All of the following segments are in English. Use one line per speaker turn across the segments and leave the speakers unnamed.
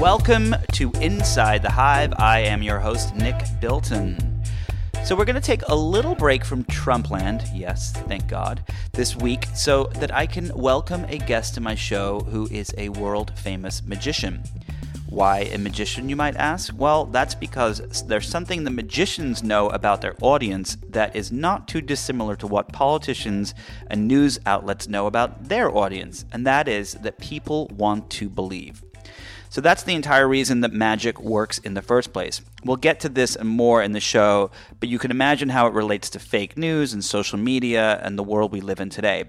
Welcome to Inside the Hive. I am your host, Nick Bilton. So, we're going to take a little break from Trumpland, yes, thank God, this week so that I can welcome a guest to my show who is a world famous magician. Why a magician, you might ask? Well, that's because there's something the magicians know about their audience that is not too dissimilar to what politicians and news outlets know about their audience, and that is that people want to believe. So that's the entire reason that magic works in the first place. We'll get to this and more in the show, but you can imagine how it relates to fake news and social media and the world we live in today.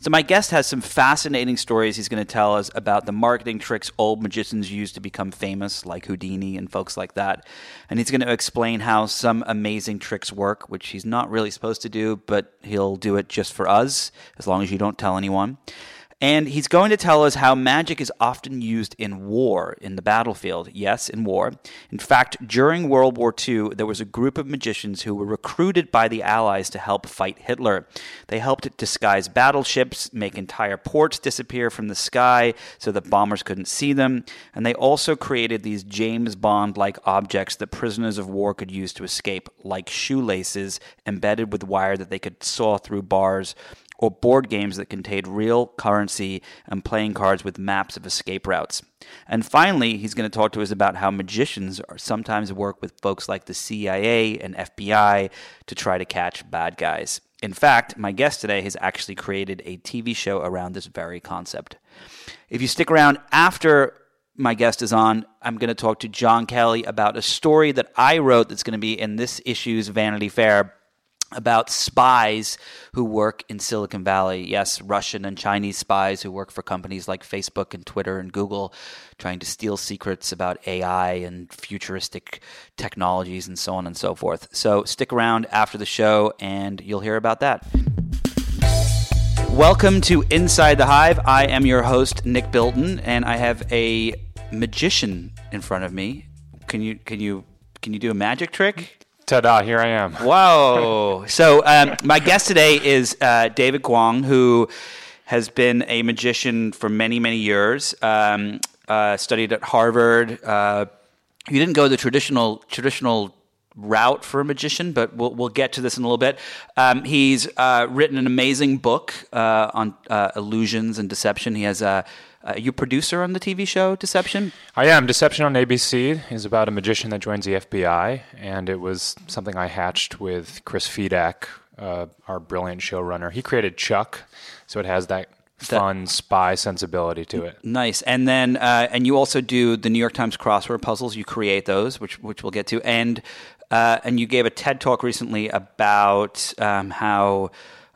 So, my guest has some fascinating stories he's going to tell us about the marketing tricks old magicians used to become famous, like Houdini and folks like that. And he's going to explain how some amazing tricks work, which he's not really supposed to do, but he'll do it just for us, as long as you don't tell anyone. And he's going to tell us how magic is often used in war, in the battlefield. Yes, in war. In fact, during World War II, there was a group of magicians who were recruited by the Allies to help fight Hitler. They helped disguise battleships, make entire ports disappear from the sky so that bombers couldn't see them. And they also created these James Bond like objects that prisoners of war could use to escape, like shoelaces embedded with wire that they could saw through bars or board games that contained real currency and playing cards with maps of escape routes. And finally, he's going to talk to us about how magicians sometimes work with folks like the CIA and FBI to try to catch bad guys. In fact, my guest today has actually created a TV show around this very concept. If you stick around after my guest is on, I'm going to talk to John Kelly about a story that I wrote that's going to be in this issue's Vanity Fair about spies who work in Silicon Valley. Yes, Russian and Chinese spies who work for companies like Facebook and Twitter and Google, trying to steal secrets about AI and futuristic technologies and so on and so forth. So stick around after the show and you'll hear about that. Welcome to Inside the Hive. I am your host, Nick Bilton, and I have a magician in front of me. Can you can you can you do a magic trick?
Ta-da! Here I am.
Wow. so um, my guest today is uh, David Kwong, who has been a magician for many, many years. Um, uh, studied at Harvard. Uh, he didn't go the traditional traditional route for a magician, but we'll, we'll get to this in a little bit. Um, he's uh, written an amazing book uh, on uh, illusions and deception. He has a uh, you producer on the TV show Deception?
I am. Deception on ABC is about a magician that joins the FBI, and it was something I hatched with Chris Fedak, uh, our brilliant showrunner. He created Chuck, so it has that fun that, spy sensibility to it.
Nice. And then, uh, and you also do the New York Times crossword puzzles. You create those, which which we'll get to, and uh, and you gave a TED talk recently about um, how.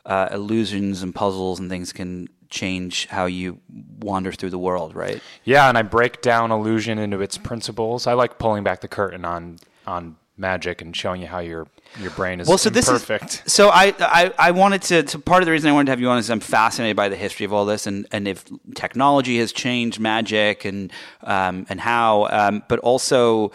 Uh, illusions and puzzles and things can change how you wander through the world, right?
Yeah, and I break down illusion into its principles. I like pulling back the curtain on on magic and showing you how your your brain is well, so imperfect.
This is, so I, I I wanted to, to part of the reason I wanted to have you on is I'm fascinated by the history of all this and, and if technology has changed magic and um, and how um, but also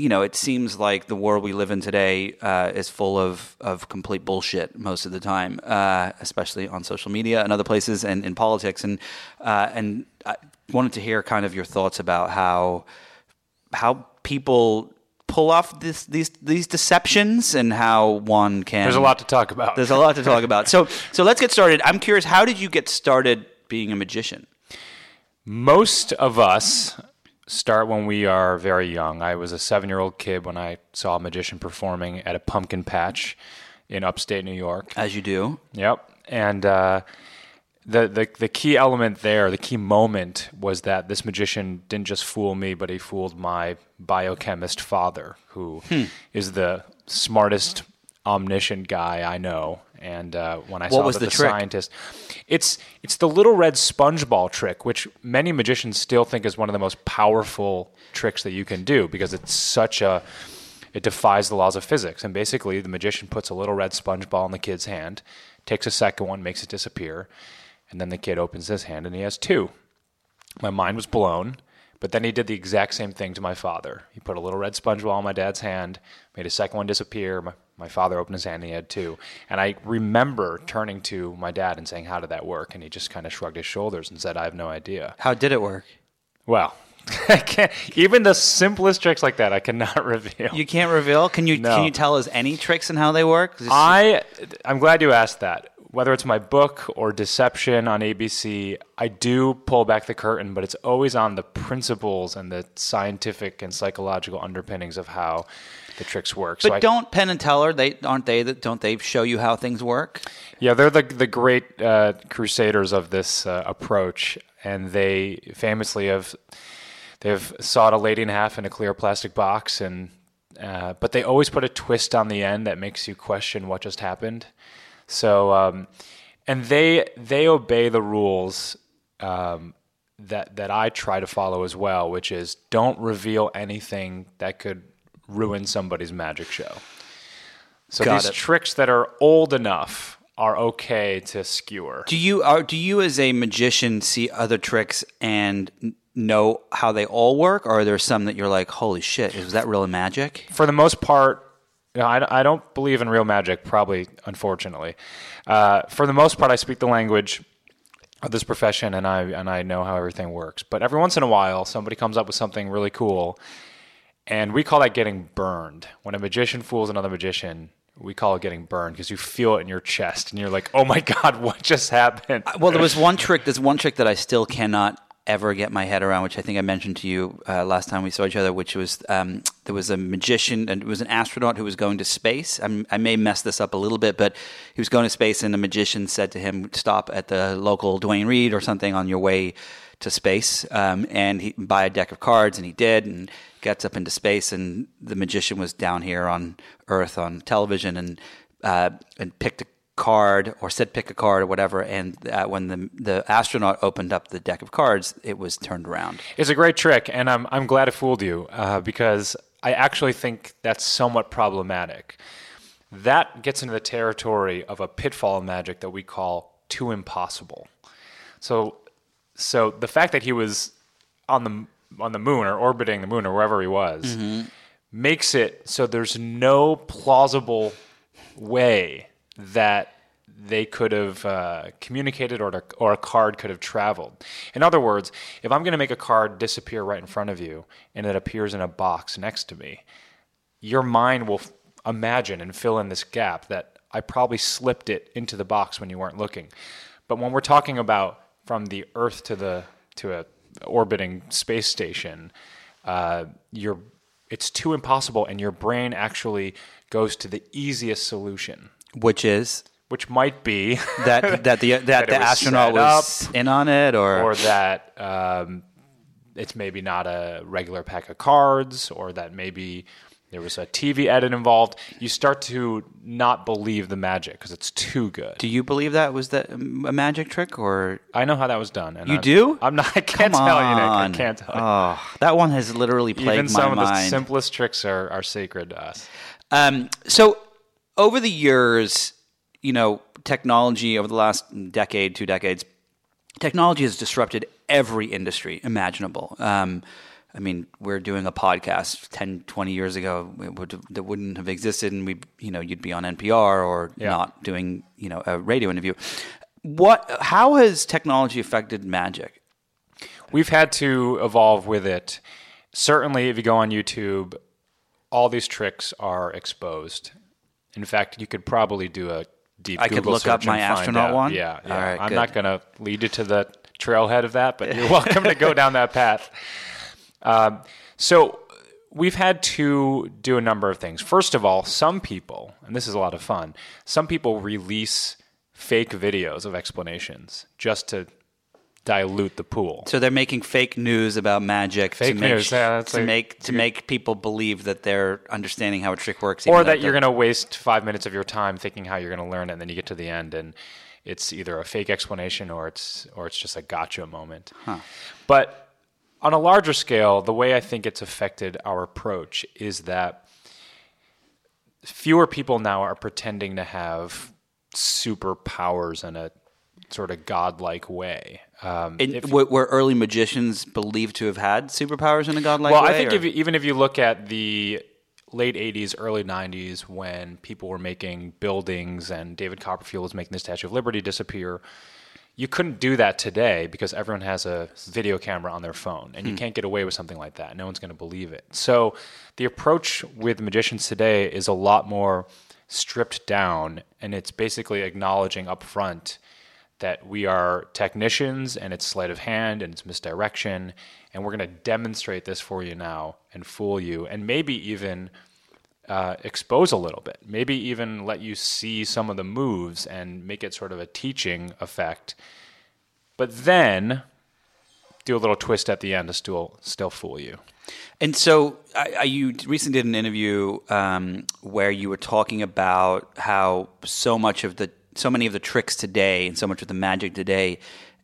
you know, it seems like the world we live in today uh, is full of, of complete bullshit most of the time, uh, especially on social media and other places and in politics. And uh, and I wanted to hear kind of your thoughts about how how people pull off this, these these deceptions and how one can.
There's a lot to talk about.
There's a lot to talk about. So so let's get started. I'm curious, how did you get started being a magician?
Most of us start when we are very young. I was a seven year old kid when I saw a magician performing at a pumpkin patch in upstate New York.
As you do.
Yep. And uh, the, the, the key element there, the key moment was that this magician didn't just fool me, but he fooled my biochemist father, who hmm. is the smartest, omniscient guy I know. And uh, when I
what
saw
was
the,
the
scientist, it's it's the little red sponge ball trick, which many magicians still think is one of the most powerful tricks that you can do because it's such a it defies the laws of physics. And basically, the magician puts a little red sponge ball in the kid's hand, takes a second one, makes it disappear, and then the kid opens his hand and he has two. My mind was blown. But then he did the exact same thing to my father. He put a little red sponge ball in my dad's hand, made a second one disappear. My, my father opened his hand and he had two. And I remember turning to my dad and saying, How did that work? And he just kind of shrugged his shoulders and said, I have no idea.
How did it work?
Well, I can't. Even the simplest tricks like that, I cannot reveal.
You can't reveal. Can you
No.
can you tell us any tricks and how they work? Just-
I I'm glad you asked that. Whether it's my book or Deception on ABC, I do pull back the curtain, but it's always on the principles and the scientific and psychological underpinnings of how the tricks work.
but
I,
don't Penn and Teller. They aren't they that don't they show you how things work?
Yeah, they're the the great uh, crusaders of this uh, approach, and they famously have they've sawed a lady in half in a clear plastic box, and uh, but they always put a twist on the end that makes you question what just happened. So, um, and they they obey the rules um, that that I try to follow as well, which is don't reveal anything that could ruin somebody's magic show. So
Got
these
it.
tricks that are old enough are okay to skewer.
Do you are do you as a magician see other tricks and know how they all work, or are there some that you're like, holy shit, is that real magic?
For the most part, you know, I, I don't believe in real magic, probably, unfortunately. Uh, for the most part, I speak the language of this profession and I, and I know how everything works. But every once in a while, somebody comes up with something really cool, and we call that getting burned. When a magician fools another magician, we call it getting burned because you feel it in your chest and you're like, oh my God, what just happened?
Well, there was one trick. There's one trick that I still cannot ever get my head around, which I think I mentioned to you uh, last time we saw each other. Which was um, there was a magician and it was an astronaut who was going to space. I'm, I may mess this up a little bit, but he was going to space, and the magician said to him, "Stop at the local Duane Reade or something on your way." To space, um, and he buy a deck of cards, and he did, and gets up into space, and the magician was down here on Earth on television, and uh, and picked a card or said pick a card or whatever. And uh, when the the astronaut opened up the deck of cards, it was turned around.
It's a great trick, and I'm I'm glad it fooled you uh, because I actually think that's somewhat problematic. That gets into the territory of a pitfall of magic that we call too impossible. So, so the fact that he was on the on the moon or orbiting the moon or wherever he was makes it so there's no plausible way that they could have uh, communicated or, or a card could have traveled. In other words, if I'm going to make a card disappear right in front of you and it appears in a box next to me, your mind will f- imagine and fill in this gap that I probably slipped it into the box when you weren't looking. But when we're talking about from the Earth to the to a orbiting space station, uh, you're it's too impossible, and your brain actually goes to the easiest solution,
Which is?
Which might be
that that the that,
it
the
was
astronaut was in on it, or,
or that um, it's maybe not a regular pack of cards, or that maybe there was a TV edit involved. You start to not believe the magic because it's too good.
do you believe that was that um, a magic trick, or
I know how that was done. And
You
I'm-
do?
I'm not. I can't
Come
tell you, Nick. I
on.
can't tell you.
Oh, that one has literally plagued
Even some of the simplest tricks are, are sacred to us.
Um, so over the years, you know, technology over the last decade, two decades, technology has disrupted every industry imaginable. Um, I mean, we're doing a podcast 10, 20 years ago it would, that wouldn't have existed, and we, you know, you'd be on NPR or
Yeah.
not doing, you know, a radio interview. What? How has technology affected magic?
We've had to evolve with it. Certainly, if you go on YouTube, all these tricks are exposed. In fact, you could probably do a deep.
I could
Google
look up my astronaut
out.
one?
Yeah, yeah.
Right,
I'm
good.
not going to lead you to the trailhead of that, but you're welcome to go down that path. Um, so we've had to do a number of things. First of all, some people, and this is a lot of fun, some people release fake videos of explanations just to dilute the pool.
So they're making fake news about magic
Fake
to make
news, yeah, that's
to
like-
make to make people believe that they're understanding how a trick works,
or that you're going to waste five minutes of your time thinking how you're going to learn it, and then you get to the end and it's either a fake explanation or it's or it's just a gotcha moment. But on a larger scale, the way I think it's affected our approach is that fewer people now are pretending to have superpowers in a sort of godlike way. Um,
were, were early magicians believed to have had superpowers in a godlike
well,
way?
Well, I think if, you- even if you look at the late 80s, early 90s, when people were making buildings and David Copperfield was making the Statue of Liberty disappear, you couldn't do that today because everyone has a video camera on their phone and you hmm. can't get away with something like that. No one's going to believe it. So the approach with magicians today is a lot more stripped down and it's basically acknowledging up front that we are technicians and it's sleight of hand and it's misdirection and we're going to demonstrate this for you now and fool you and maybe even uh, expose a little bit maybe even let you see some of the moves and make it sort of a teaching effect. But then do a little twist at the end to still still fool you.
And so, I, I, you recently did an interview um, where you were talking about how so much of the, so many of the tricks today, and so much of the magic today,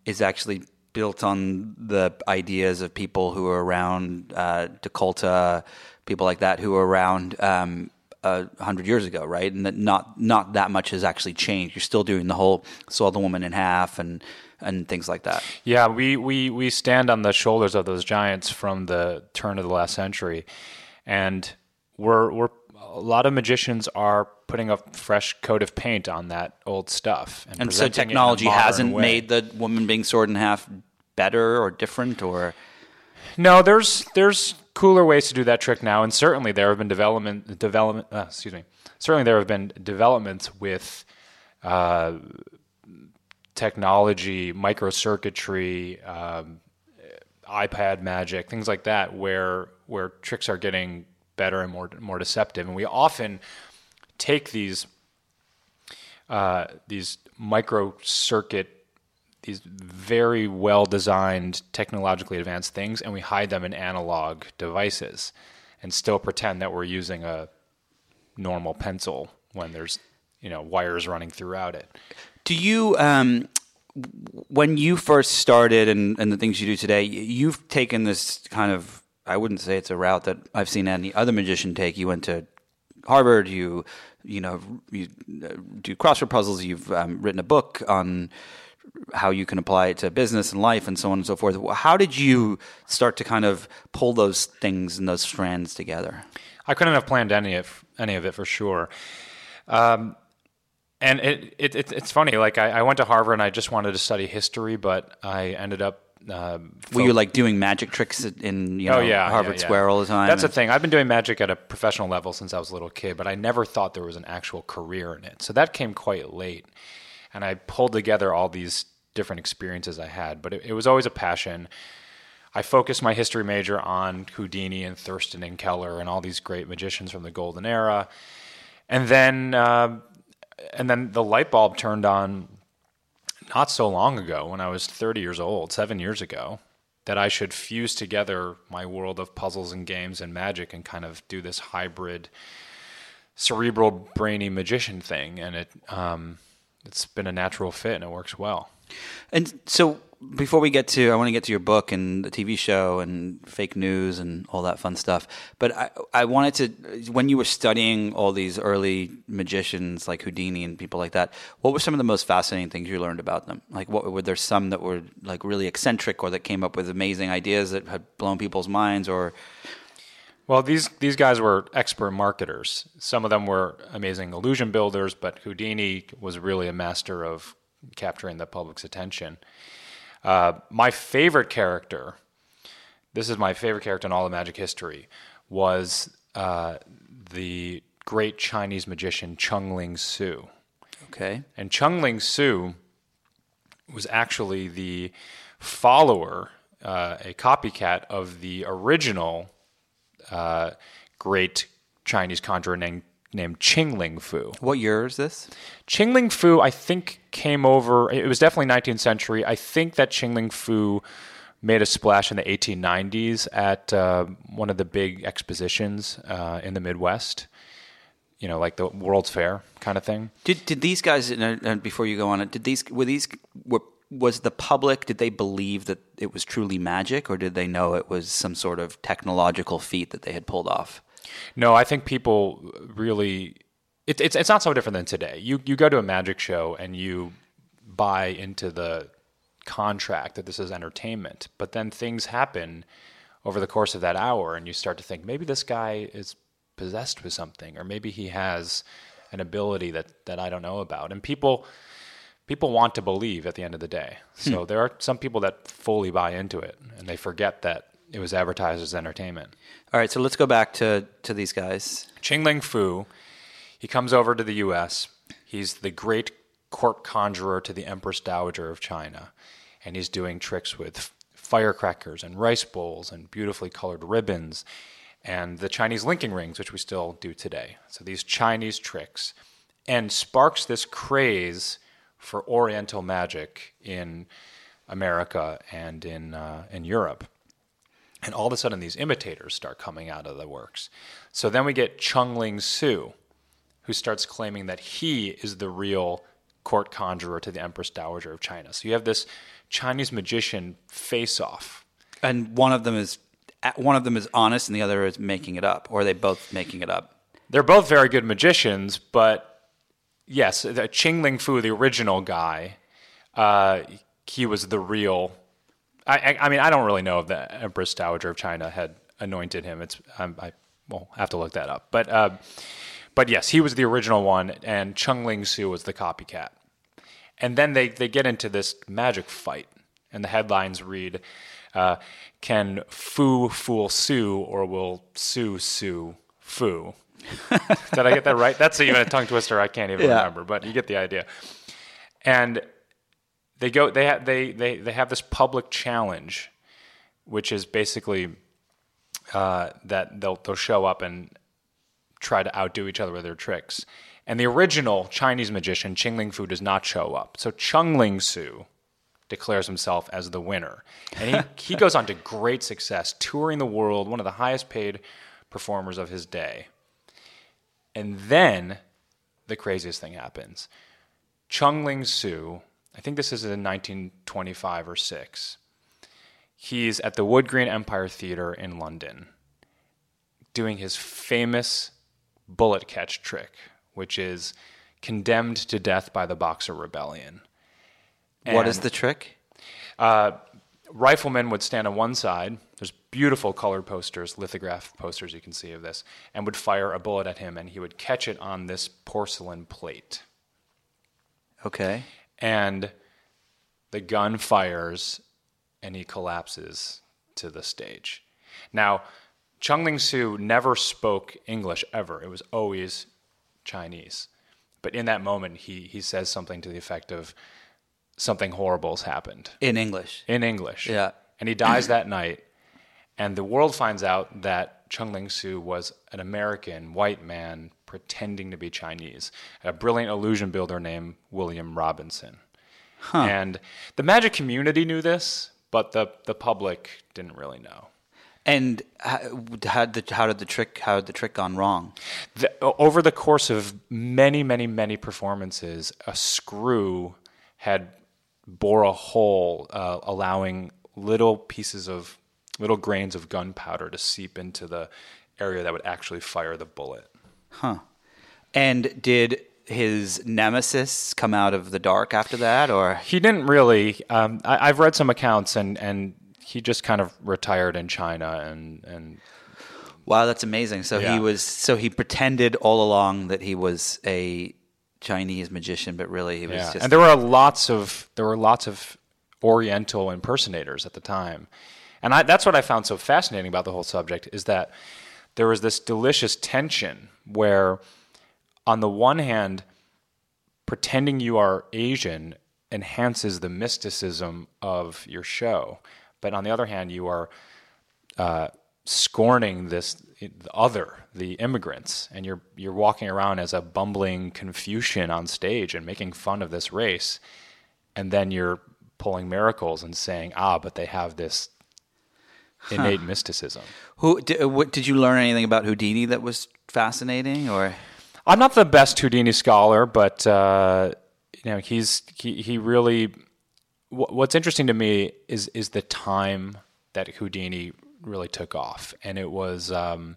is actually built on the ideas of people who are around uh, De Kolta, people like that, who were around um, a hundred years ago, right? And that not not that much has actually changed. You're still doing the whole saw the woman in half and and things like that.
Yeah, we, we, we stand on the shoulders of those giants from the turn of the last century. And we're, we're, a lot of magicians are putting a fresh coat of paint on that old stuff.
And, and so technology hasn't way. made the woman being sword in half better or different or.
No, there's, there's cooler ways to do that trick now. And certainly there have been development, development, uh, excuse me, certainly there have been developments with, uh, technology, microcircuitry, um, iPad magic, things like that, where where tricks are getting better and more more deceptive, and we often take these uh, these micro circuit, these very well designed, technologically advanced things, and we hide them in analog devices, and still pretend that we're using a normal pencil when there's you know wires running throughout it.
Do you, um, when you first started and, and the things you do today, you've taken this kind of, I wouldn't say it's a route that I've seen any other magician take. You went to Harvard, you, you know, you uh, do crossword puzzles, you've um, written a book on how you can apply it to business and life and so on and so forth. How did you start to kind of pull those things and those strands together?
I couldn't have planned any of any of it for sure. Um, and it, it, it, it's funny. Like I, I, went to Harvard and I just wanted to study history, but I ended up. Uh,
Were you like doing magic tricks in you know, oh, yeah, Harvard yeah, yeah. Square all the time?
That's and... the thing. I've been doing magic at a professional level since I was a little kid, but I never thought there was an actual career in it. So that came quite late, and I pulled together all these different experiences I had. But it, it was always a passion. I focused my history major on Houdini and Thurston and Kellar and all these great magicians from the golden era. And then uh, and then the light bulb turned on not so long ago when I was 30 years old, seven years ago, that I should fuse together my world of puzzles and games and magic and kind of do this hybrid cerebral brainy magician thing. And it, um, it's been a natural fit and it works well.
And so before we get to, I want to get to your book and the TV show and fake news and all that fun stuff. But I, I wanted to, when you were studying all these early magicians like Houdini and people like that, what were some of the most fascinating things you learned about them? Like, what were there some that were like really eccentric or that came up with amazing ideas that had blown people's minds or?
Well, these these guys were expert marketers. Some of them were amazing illusion builders, but Houdini was really a master of capturing the public's attention. Uh, my favorite character, this is my favorite character in all of magic history, was uh, the great Chinese magician Chung Ling Soo.
Okay.
And Chung Ling Soo was actually the follower, uh, a copycat of the original uh, great Chinese conjurer named named Ching Ling Foo.
What year is this?
Ching Ling Foo, I think, came over. It was definitely 19th century. I think that Ching Ling Foo made a splash in the 1890s at uh, one of the big expositions uh, in the Midwest. You know, like the World's Fair kind of thing.
Did did these guys? And before you go on it, did these were these were was the public did they believe that it was truly magic or did they know it was some sort of technological feat that they had pulled off
no, I think people really. It, it's it's not so different than today. You you go to a magic show and you buy into the contract that this is entertainment, but then things happen over the course of that hour, and you start to think maybe this guy is possessed with something, or maybe he has an ability that that I don't know about, and people people want to believe at the end of the day. Hmm. So there are some people that fully buy into it and they forget that it was advertised as entertainment.
All right, so let's go back to to these guys.
Ching Ling Foo, he comes over to the U.S. He's the great court conjurer to the Empress Dowager of China, and he's doing tricks with firecrackers and rice bowls and beautifully colored ribbons and the Chinese linking rings, which we still do today. So these Chinese tricks, and sparks this craze for Oriental magic in America and in uh, in Europe. And all of a sudden, these imitators start coming out of the works. So then we get Chung-Ling Soo, who starts claiming that he is the real court conjurer to the Empress Dowager of China. So you have this Chinese magician face off.
And one of them is one of them is honest, and the other is making it up, or are they both making it up?
They're both very good magicians, but yes, the Ching Ling Foo, the original guy, uh, he was the real. I, I, I mean, I don't really know if the Empress Dowager of China had anointed him. It's um, I will have to look that up, but uh, but yes, he was the original one, and Chung-Ling Soo was the copycat. And then they they get into this magic fight, and the headlines read. Uh, can Foo fool Soo or will Soo sue Foo? Did I get that right? That's even a tongue twister I can't even
Yeah.
remember, but you get the idea. And they go they have they they they have this public challenge, which is basically uh, that they'll they'll show up and try to outdo each other with their tricks. And the original Chinese magician Ching Ling Foo does not show up. So Chung-Ling Soo declares himself as the winner. And he, he goes on to great success, touring the world, one of the highest paid performers of his day. And then the craziest thing happens. Chung-Ling Soo, I think this is in 1925 or 6. He's at the Wood Green Empire Theatre in London doing his famous bullet catch trick, which is condemned to death by the Boxer Rebellion.
what is the trick?
Uh, riflemen would stand on one side. There's beautiful colored posters, lithograph posters you can see of this, and would fire a bullet at him, and he would catch it on this porcelain plate.
Okay.
And the gun fires, and he collapses to the stage. Now, Chung-Ling Soo never spoke English ever. It was always Chinese. But in that moment, he, he says something to the effect of, something horrible's happened
In English.
in English.
Yeah.
And he dies that night. And the world finds out that Chung Ling Soo was an American white man pretending to be Chinese, a brilliant illusion builder named William Robinson. And the magic community knew this, but the, the public didn't really know.
And how, how did the how did the trick how did the trick gone wrong?
The, over the course of many, many, many performances, a screw had bore a hole, uh, allowing little pieces of little grains of gunpowder to seep into the area that would actually fire the bullet. Huh.
And did his nemesis come out of the dark after that, or
He didn't really. Um, I, I've read some accounts, and and he just kind of retired in China, and and
wow, that's amazing. So
Yeah.
he was so he pretended all along that he was a Chinese magician, but really he was
Yeah,
just
and there were lots of there were lots of Oriental impersonators at the time, and I, that's what I found so fascinating about the whole subject is that there was this delicious tension where, on the one hand, pretending you are Asian enhances the mysticism of your show, but on the other hand, you are uh, scorning this the other, the immigrants, and you're you're walking around as a bumbling Confucian on stage and making fun of this race, and then you're pulling miracles and saying, ah, but they have this innate mysticism.
who did, what, did you learn anything about Houdini that was fascinating, or
I'm not the best Houdini scholar, but uh, you know he's he he really. wh- What's interesting to me is is the time that Houdini really took off, and it was um,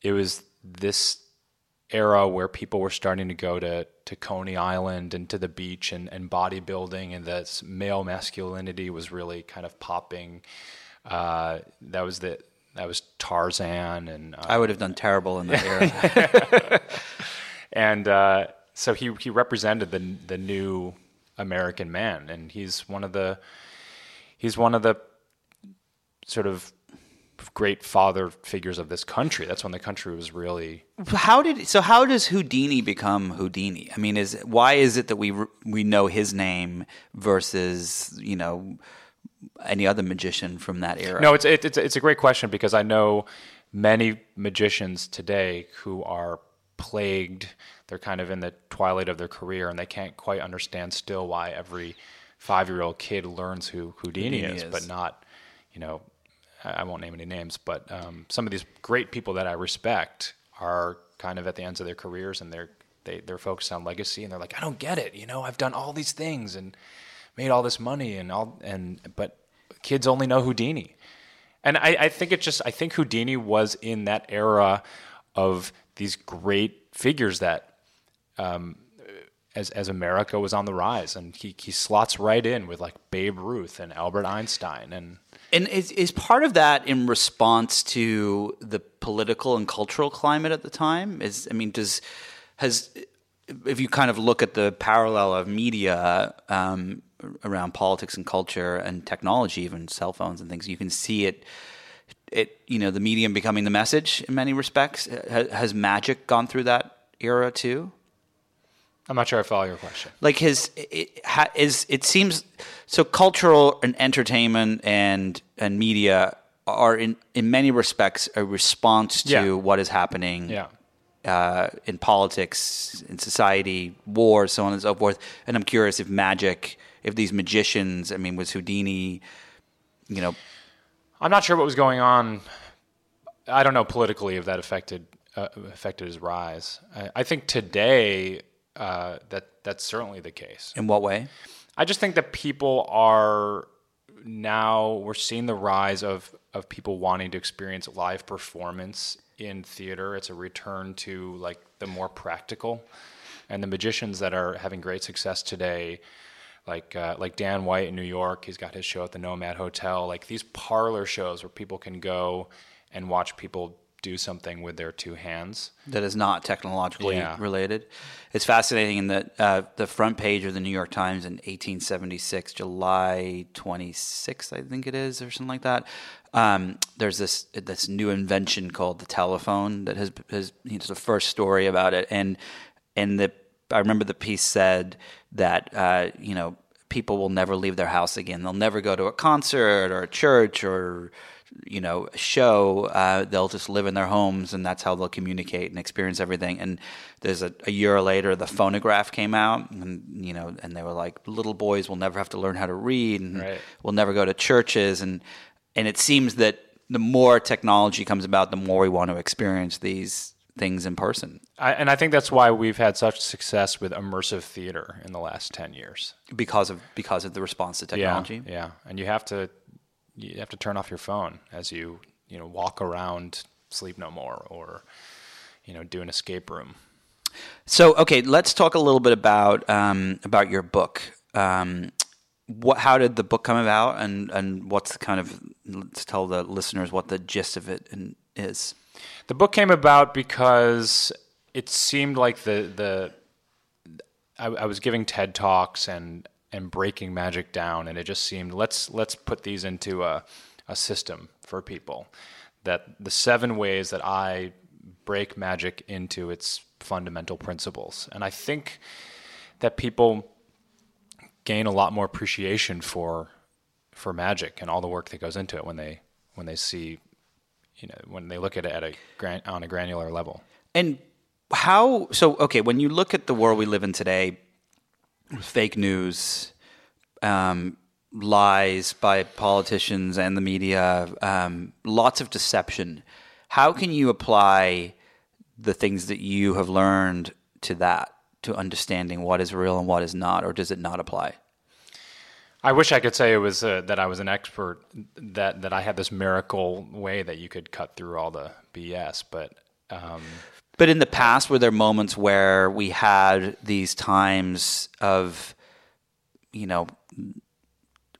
it was this era where people were starting to go to to Coney Island and to the beach and, and bodybuilding, and this male masculinity was really kind of popping. Uh, that was the that was Tarzan and uh,
I would have done terrible in that era.
and uh, so he he represented the the new American man, and he's one of the he's one of the sort of great father figures of this country. That's when the country was really
How did so? How does Houdini become Houdini? I mean, is why is it that we we know his name versus you know any other magician from that era?
No, it's it, it's it's a great question because I know many magicians today who are plagued. They're kind of in the twilight of their career, and they can't quite understand still why every five-year-old kid learns who Houdini,
Houdini
is,
is.
but not, you know, I I won't name any names, but um, some of these great people that I respect are kind of at the ends of their careers, and they're they, they're focused on legacy, and they're like, I don't get it, you know, I've done all these things and made all this money, and all, and but kids only know Houdini. And I, I think it just I think Houdini was in that era of these great figures that um, as as America was on the rise, and he he slots right in with like Babe Ruth and Albert Einstein, and
And is, is part of that in response to the political and cultural climate at the time? Is I mean, does has if you kind of look at the parallel of media um, around politics and culture and technology, even cell phones and things, you can see it. It you know the medium becoming the message in many respects. Ha- Has magic gone through that era too?
I'm not sure I follow your question.
like his it, ha, it seems so cultural and entertainment and and media are in in many respects a response to
Yeah.
what is happening
Yeah.
uh, in politics in society war so on and so forth and i'm curious if magic if these magicians i mean was houdini you know
I'm not sure what was going on. I don't know politically if that affected uh, affected his rise. I, I think today uh, that that's certainly the case.
in what way
I just think that people are now we're seeing the rise of of people wanting to experience live performance in theater. It's a return to like the more practical, and the magicians that are having great success today, like uh, like Dan White in New York, he's got his show at the Nomad Hotel. Like these parlor shows where people can go and watch people do something with their two hands.
that is not technologically
Yeah.
related. It's fascinating in that uh, the front page of the New York Times in 1876, July 26th, I think it is, or something like that. Um, there's this this new invention called the telephone that has has you know, the first story about it, and and the I remember the piece said that uh, you know people will never leave their house again. They'll never go to a concert or a church or you know a show. Uh, they'll just live in their homes, and that's how they'll communicate and experience everything. And there's a, a year later, the phonograph came out, and you know, and they were like, little boys will never have to learn how to read, and
Right.
will never go to churches, and and it seems that the more technology comes about, the more we want to experience these things in person
I, and I think that's why we've had such success with immersive theater in the last ten years.
because of because of the response to technology.
Yeah, yeah, and you have to you have to turn off your phone as you you know walk around, sleep no more, or you know do an escape room.
So, okay, let's talk a little bit about um, about your book. Um, what, how did the book come about, and and what's the kind of let's tell the listeners what the gist of it in, is.
The book came about because it seemed like the the I, I was giving TED talks and and breaking magic down, and it just seemed let's let's put these into a a system for people. That the seven ways that I break magic into its fundamental principles, and I think that people gain a lot more appreciation for for magic and all the work that goes into it when they when they see you know when they look at it at a gran- on a granular level.
And how? So, okay, when you look at the world we live in today, fake news, um, lies by politicians and the media, um, lots of deception. How can you apply the things that you have learned to that, to understanding what is real and what is not, or does it not apply?
I wish I could say it was uh, that I was an expert that that I had this miracle way that you could cut through all the BS, but um,
But in the past, were there moments where we had these times of, you know,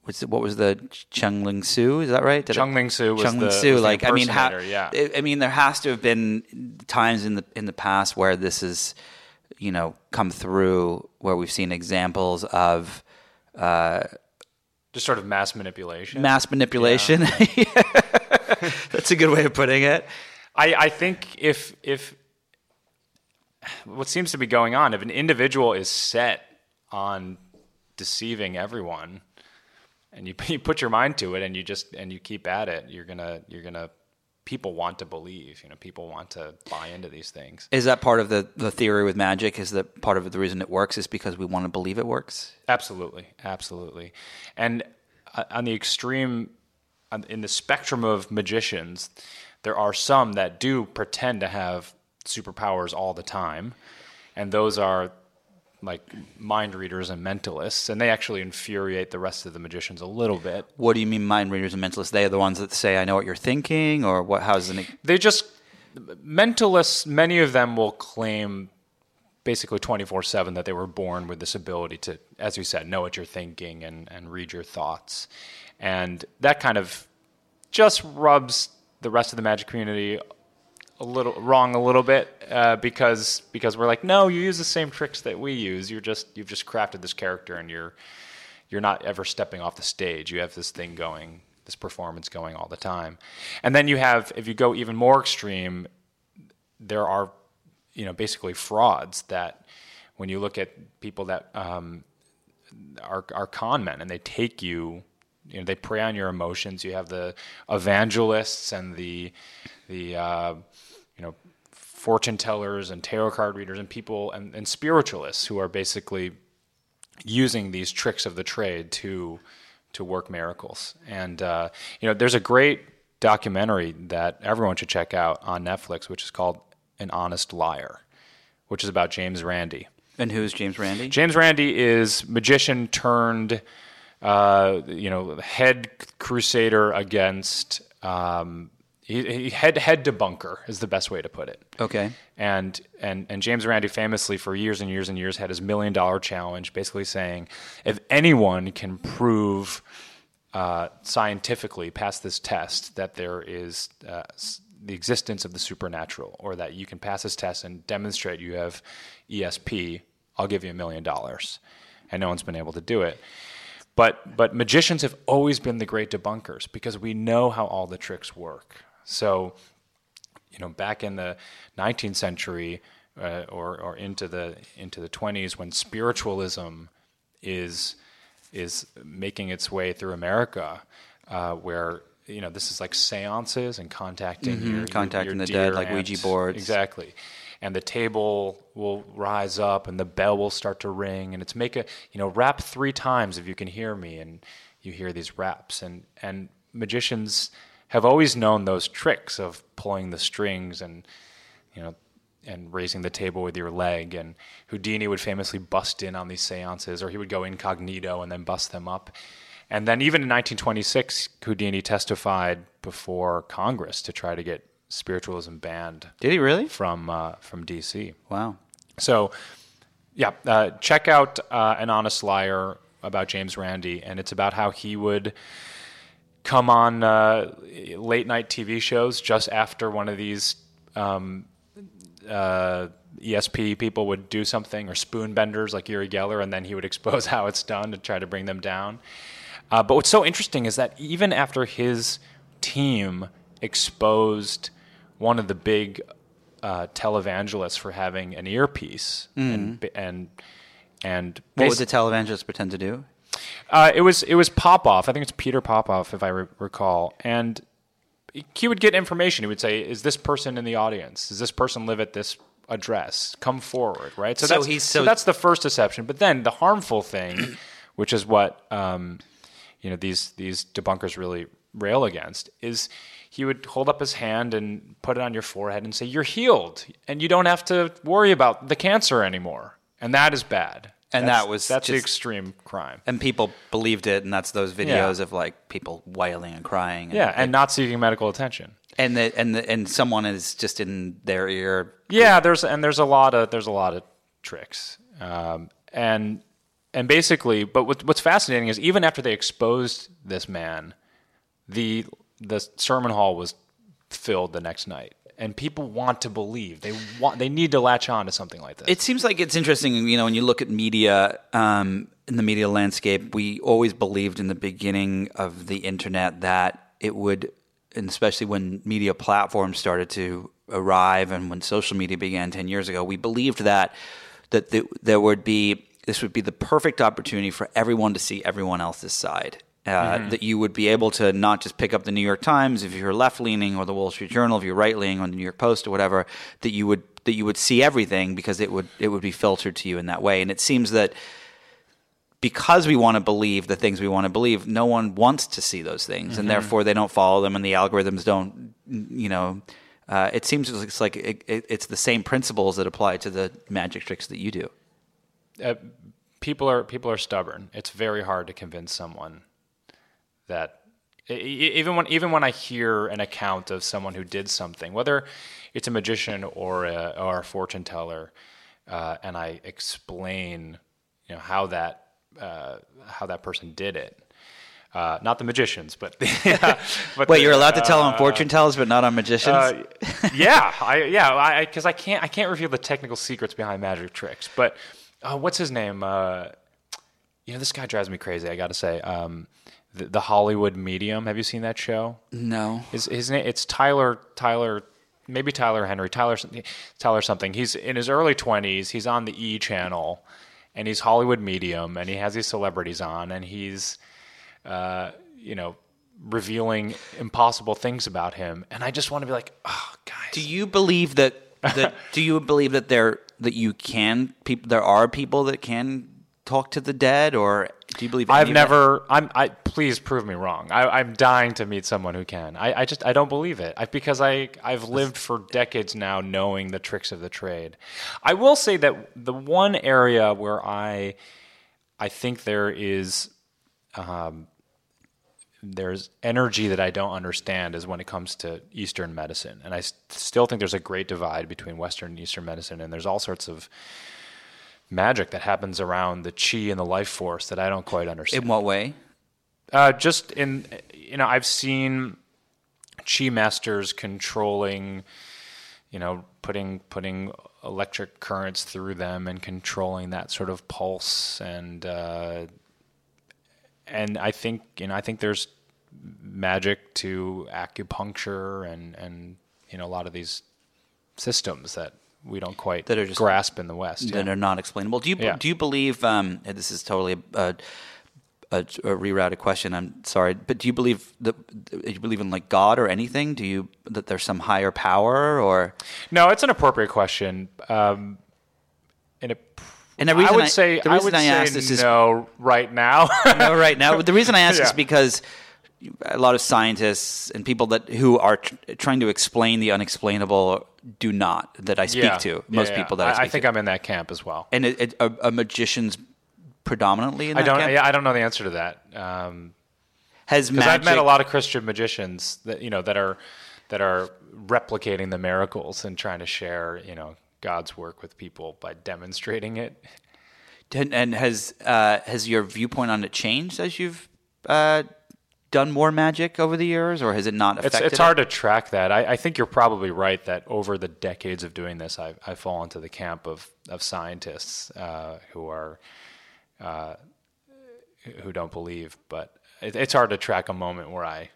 what's it, what was the Chung Ling Soo? Is that right? Did
Chung Ling Soo was
Chung Ling
the
Like I mean, ha-
yeah.
I- mean, there has to have been times in the in the past where this is, you know, come through where we've seen examples of
Just sort of mass manipulation.
mass manipulation. That's a good way of putting it.
I, I think if if what seems to be going on, if an individual is set on deceiving everyone, and you, you put your mind to it, and you just and you keep at it, you're gonna you're gonna people want to believe. You know, people want to buy into these things.
Is that part of the, the theory with magic? Is that part of the reason it works is because we want to believe it works?
Absolutely, absolutely. And uh, on the extreme, in the spectrum of magicians, there are some that do pretend to have superpowers all the time, and those are like mind readers and mentalists, and they actually infuriate the rest of the magicians a little bit.
What do you mean, mind readers and mentalists? They are the ones that say, "I know what you're thinking," or what? How's an
They just mentalists. Many of them will claim basically 24 7 that they were born with this ability to, as you said, know what you're thinking and, and read your thoughts. And that kind of just rubs the rest of the magic community a little wrong a little bit uh, because because we're like no you use the same tricks that we use. You're just you've just crafted this character and you're you're not ever stepping off the stage. You have this thing going this performance going all the time. And then you have if you go even more extreme there are you know basically frauds that when you look at people that um, are, are con men and they take you you know they prey on your emotions you have the evangelists and the the uh, you know fortune tellers and tarot card readers and people and, and spiritualists who are basically using these tricks of the trade to to work miracles. And uh, you know, there's a great documentary that everyone should check out on Netflix, which is called "An Honest Liar," which is about James Randi.
and who's James Randi?
James Randi is magician turned, uh, you know, head crusader against. Um, he, he, head head debunker is the best way to put it
okay,
and and and James Randi famously for years and years and years had his million dollar challenge, basically saying if anyone can prove uh, scientifically past this test that there is uh, the existence of the supernatural, or that you can pass this test and demonstrate you have ESP, I'll give you a million dollars, and no one's been able to do it. But but magicians have always been the great debunkers because we know how all the tricks work. So you know, back in the 19th century uh, or or into the into the 20s, when spiritualism is is making its way through America, uh, where you know this is like seances and contacting your, your-
Contacting
your
the dead,
dear
like Ouija
aunt.
boards.
Exactly. And the table will rise up, and the bell will start to ring, and it's make a you know rap three times if you can hear me, and you hear these raps, and and magicians have always known those tricks of pulling the strings and you know and raising the table with your leg. And Houdini would famously bust in on these seances or he would go incognito and then bust them up. And then even in 1926 Houdini testified before Congress to try to get spiritualism banned.
did he really?
from uh, from DC
Wow.
so, yeah, uh, check out uh, An Honest Liar about James Randi, and it's about how he would come on uh, late night TV shows just after one of these um, uh, ESP people would do something, or spoon benders like Uri Geller, and then he would expose how it's done to try to bring them down. Uh, but what's so interesting is that even after his team exposed one of the big uh, televangelists for having an earpiece, and and and
Mm. What would the televangelist pretend to do?
uh, it was it was Popoff. I think it's Peter Popoff, if I re- recall. And he would get information. He would say, "Is this person in the audience? Does this person live at this address? Come forward." Right.
So
that's,
he's-
so,
so-
that's the first deception. But then the harmful thing, which is what um, you know these these debunkers really rail against, is he would hold up his hand and put it on your forehead and say, "You're healed, and you don't have to worry about the cancer anymore." And that is bad.
And
That's-
that was
that's the
just-
extreme crime.
And people believed it, and that's those videos of like people wailing and crying. And,
Yeah, and not seeking medical attention.
and the, and the, and someone is just in their ear.
Yeah, there's and there's a lot of there's a lot of tricks, um, and and basically, but what, what's fascinating is even after they exposed this man, the the sermon hall was filled the next night, and people want to believe. They want they need to latch on to something like this.
It seems like it's interesting, you know, when you look at media, um, in the media landscape, we always believed in the beginning of the internet that it would, and especially when media platforms started to arrive and when social media began 10 years ago, we believed that that the, there would be this would be the perfect opportunity for everyone to see everyone else's side. Uh, mm-hmm. That you would be able to not just pick up the New York Times if you're left leaning, or the Wall Street Journal if you're right leaning, or the New York Post or whatever. That you would that you would see everything because it would it would be filtered to you in that way. And it seems that because we want to believe the things we want to believe, no one wants to see those things, mm-hmm. and therefore they don't follow them, and the algorithms don't, you know. Uh, it seems it's like it, it, it's the same principles that apply to the magic tricks that you do.
Uh, people are people are stubborn. It's very hard to convince someone that even when even when I hear an account of someone who did something, whether it's a magician or a, or a fortune teller, uh, and I explain, you know, how that uh, how that person did it. Uh, not the magicians, but,
but wait, the, you're allowed to tell on uh, fortune tellers, but not on magicians. Uh,
yeah, I, yeah, because I, I, can't I can't reveal the technical secrets behind magic tricks. But uh, what's his name? Uh, you know, this guy drives me crazy. I got to say, um, the, the, Hollywood Medium. Have you seen that show?
No.
His his name it's Tyler Tyler maybe Tyler Henry Tyler Tyler something. He's in his early twenties. He's on the E channel, and he's Hollywood Medium, and he has these celebrities on, and he's uh, you know revealing impossible things about him, and I just want to be like, oh, guys.
Do you believe that? that do you believe that there that you can people there are people that can talk to the dead, or do you believe?
I've never. I'm. I please prove me wrong. I, am dying to meet someone who can. I, I just I don't believe it I, because I I've lived for decades now knowing the tricks of the trade. I will say that the one area where I I think there is. Um, there's energy that I don't understand is when it comes to Eastern medicine, and I still think there's a great divide between Western and Eastern medicine, and there's all sorts of magic that happens around the chi and the life force that I don't quite understand.
In what way?
Uh, just in you know, I've seen chi masters controlling, you know, putting putting electric currents through them and controlling that sort of pulse and uh, and I think you know I think there's magic to acupuncture and and you know a lot of these systems that we don't quite that are just grasp in the West.
That yeah. are not explainable. Do you yeah. do you believe? Um, this is totally a, a, a, rerouted question. I'm sorry, but do you believe that do you believe in like God or anything? Do you that there's some higher power or?
No, it's an appropriate question. Um, and it.
And the reason
I would
I,
say
the reason
I,
would I this is
no right now.
no, right now. The reason I ask yeah. is because a lot of scientists and people that who are tr- trying to explain the unexplainable do not that I speak yeah. to. Most yeah, people that I,
I, I think
to.
I'm in that camp as well.
And it, it, a, a, magician's predominantly in that
I don't.
Camp?
Yeah, I don't know the answer to that. Um,
Has magic...
I've met a lot of Christian magicians that you know that are that are replicating the miracles and trying to share you know God's work with people by demonstrating it.
And, and has uh, has your viewpoint on it changed as you've uh, done more magic over the years, or has it not affected?
It's, it's hard to track that. I, I, think you're probably right that over the decades of doing this, I, I fall into the camp of of scientists uh, who are uh, who don't believe. But it, it's hard to track a moment where I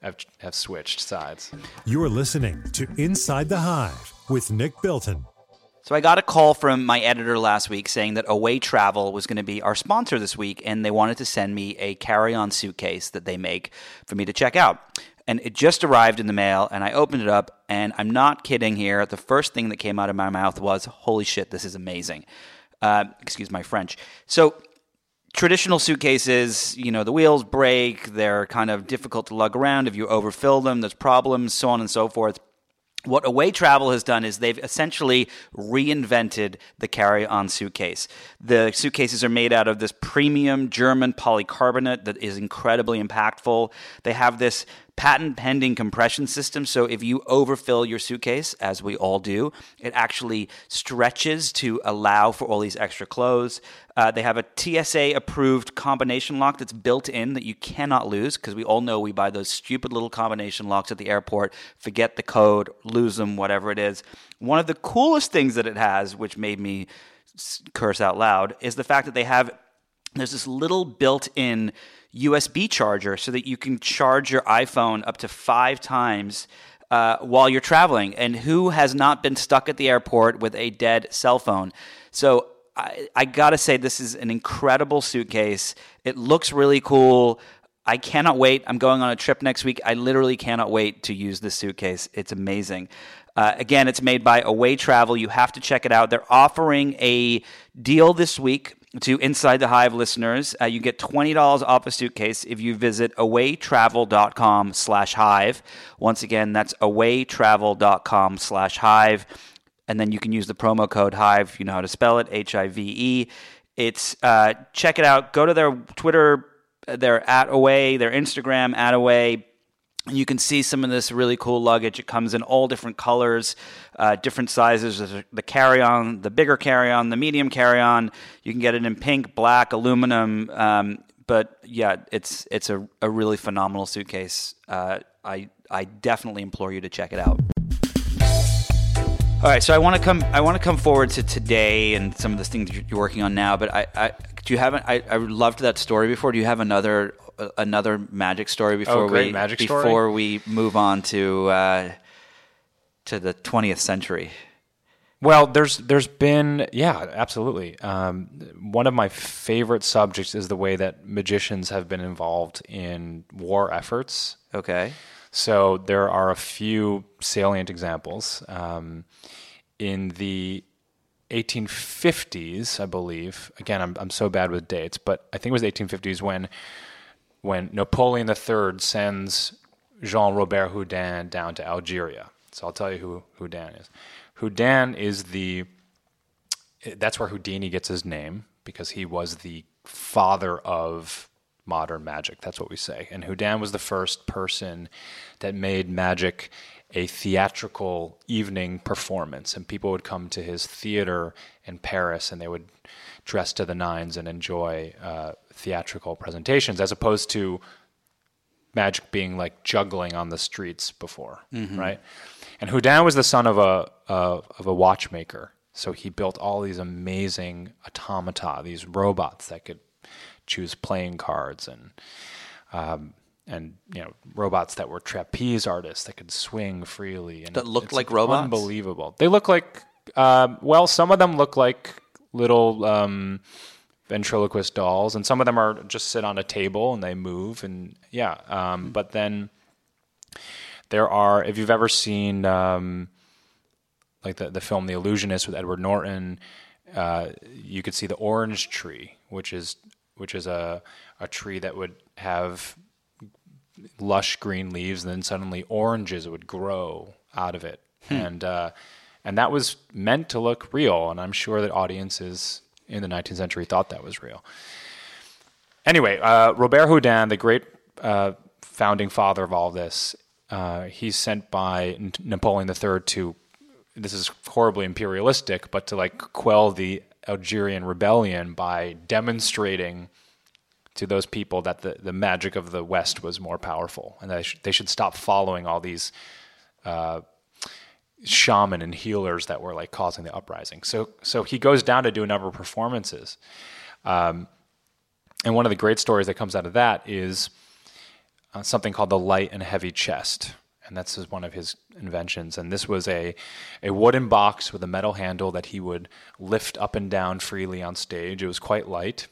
have have switched sides.
You're listening to Inside the Hive with Nick Bilton.
So I got a call from my editor last week saying that Away Travel was going to be our sponsor this week, and they wanted to send me a carry-on suitcase that they make for me to check out. And it just arrived in the mail, and I opened it up, and I'm not kidding here. The first thing that came out of my mouth was, "Holy shit, this is amazing!" Uh, excuse my French. So traditional suitcases, you know, the wheels break, they're kind of difficult to lug around. If you overfill them, there's problems, so on and so forth what Away Travel has done is they've essentially reinvented the carry on suitcase. The suitcases are made out of this premium German polycarbonate that is incredibly impactful. They have this patent pending compression system. So if you overfill your suitcase, as we all do, it actually stretches to allow for all these extra clothes. Uh, they have a TSA approved combination lock that's built in that you cannot lose because we all know we buy those stupid little combination locks at the airport, forget the code, lose them, whatever it is. One of the coolest things that it has, which made me curse out loud, is the fact that they have there's this little built-in USB charger so that you can charge your iPhone up to five times uh, while you're traveling. And who has not been stuck at the airport with a dead cell phone? So I, I gotta say, this is an incredible suitcase. It looks really cool. I cannot wait. I'm going on a trip next week. I literally cannot wait to use this suitcase. It's amazing. Uh, again, it's made by Away Travel. You have to check it out. They're offering a deal this week to Inside the Hive listeners. Uh, you get $20 off a suitcase if you visit awaytravel.com slash hive. Once again, that's awaytravel.com slash hive. And then you can use the promo code hive. You know how to spell it, H-I-V-E. It's, uh, check it out. Go to their Twitter, their at away, their Instagram at away you can see some of this really cool luggage. It comes in all different colors, uh, different sizes. The carry on, the bigger carry on, the medium carry on. You can get it in pink, black, aluminum. Um, but yeah, it's it's a, a really phenomenal suitcase. Uh, I I definitely implore you to check it out. All right, so I want to come. I want to come forward to today and some of the things you're working on now. But I, I do you have? I I loved that story before. Do you have another another magic story before
oh,
we
magic
before
story?
we move on to uh, to the 20th century?
Well, there's there's been yeah, absolutely. Um, one of my favorite subjects is the way that magicians have been involved in war efforts.
Okay.
So there are a few salient examples. Um, in the 1850s, I believe. Again, I'm I'm so bad with dates, but I think it was the 1850s when when Napoleon III sends Jean Robert Houdin down to Algeria. So I'll tell you who Houdin is. Houdin is the that's where Houdini gets his name because he was the father of modern magic. That's what we say. And Houdin was the first person that made magic a theatrical evening performance. And people would come to his theater in Paris and they would dress to the nines and enjoy uh, theatrical presentations as opposed to magic being like juggling on the streets before, mm-hmm. right? And Houdin was the son of a uh, of a watchmaker, so he built all these amazing automata, these robots that could choose playing cards and um, and you know robots that were trapeze artists that could swing freely and
that looked like robots.
Unbelievable. They look like um, well, some of them look like little. Um, ventriloquist dolls, and some of them are just sit on a table and they move, and yeah. Um, mm-hmm. But then there are, if you've ever seen um, like the the film The Illusionist with Edward Norton, uh, you could see the orange tree, which is which is a a tree that would have lush green leaves, and then suddenly oranges would grow out of it, hmm. and uh, and that was meant to look real. And I'm sure that audiences in the 19th century thought that was real. Anyway, uh, Robert Houdin, the great uh, founding father of all this, uh, he's sent by Napoleon III to, this is horribly imperialistic, but to like quell the Algerian rebellion by demonstrating to those people that the, the magic of the West was more powerful and they, sh- they should stop following all these uh, shaman and healers that were like causing the uprising. So so he goes down to do a number of performances. Um, and one of the great stories that comes out of that is uh, something called the light and heavy chest. And that's one of his inventions. And this was a, a wooden box with a metal handle that he would lift up and down freely on stage. It was quite light.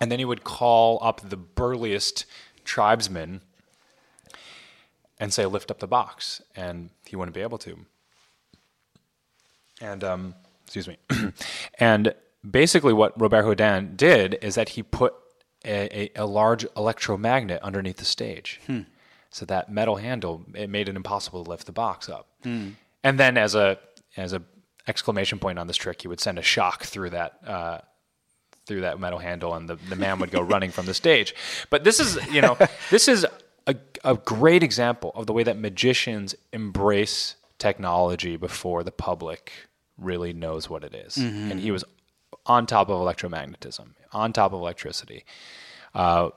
And then he would call up the burliest tribesmen and say, lift up the box. And he wouldn't be able to and um, excuse me, and basically what Robert Houdin did is that he put a, a, a large electromagnet underneath the stage, hmm. so that metal handle it made it impossible to lift the box up. Hmm. And then as a as a exclamation point on this trick, he would send a shock through that. Uh, through that metal handle, and the, the man would go running from the stage. But this is, you know, this is a, a great example of the way that magicians embrace technology before the public really knows what it is. And he was on top of electromagnetism, on top of electricity. Uh,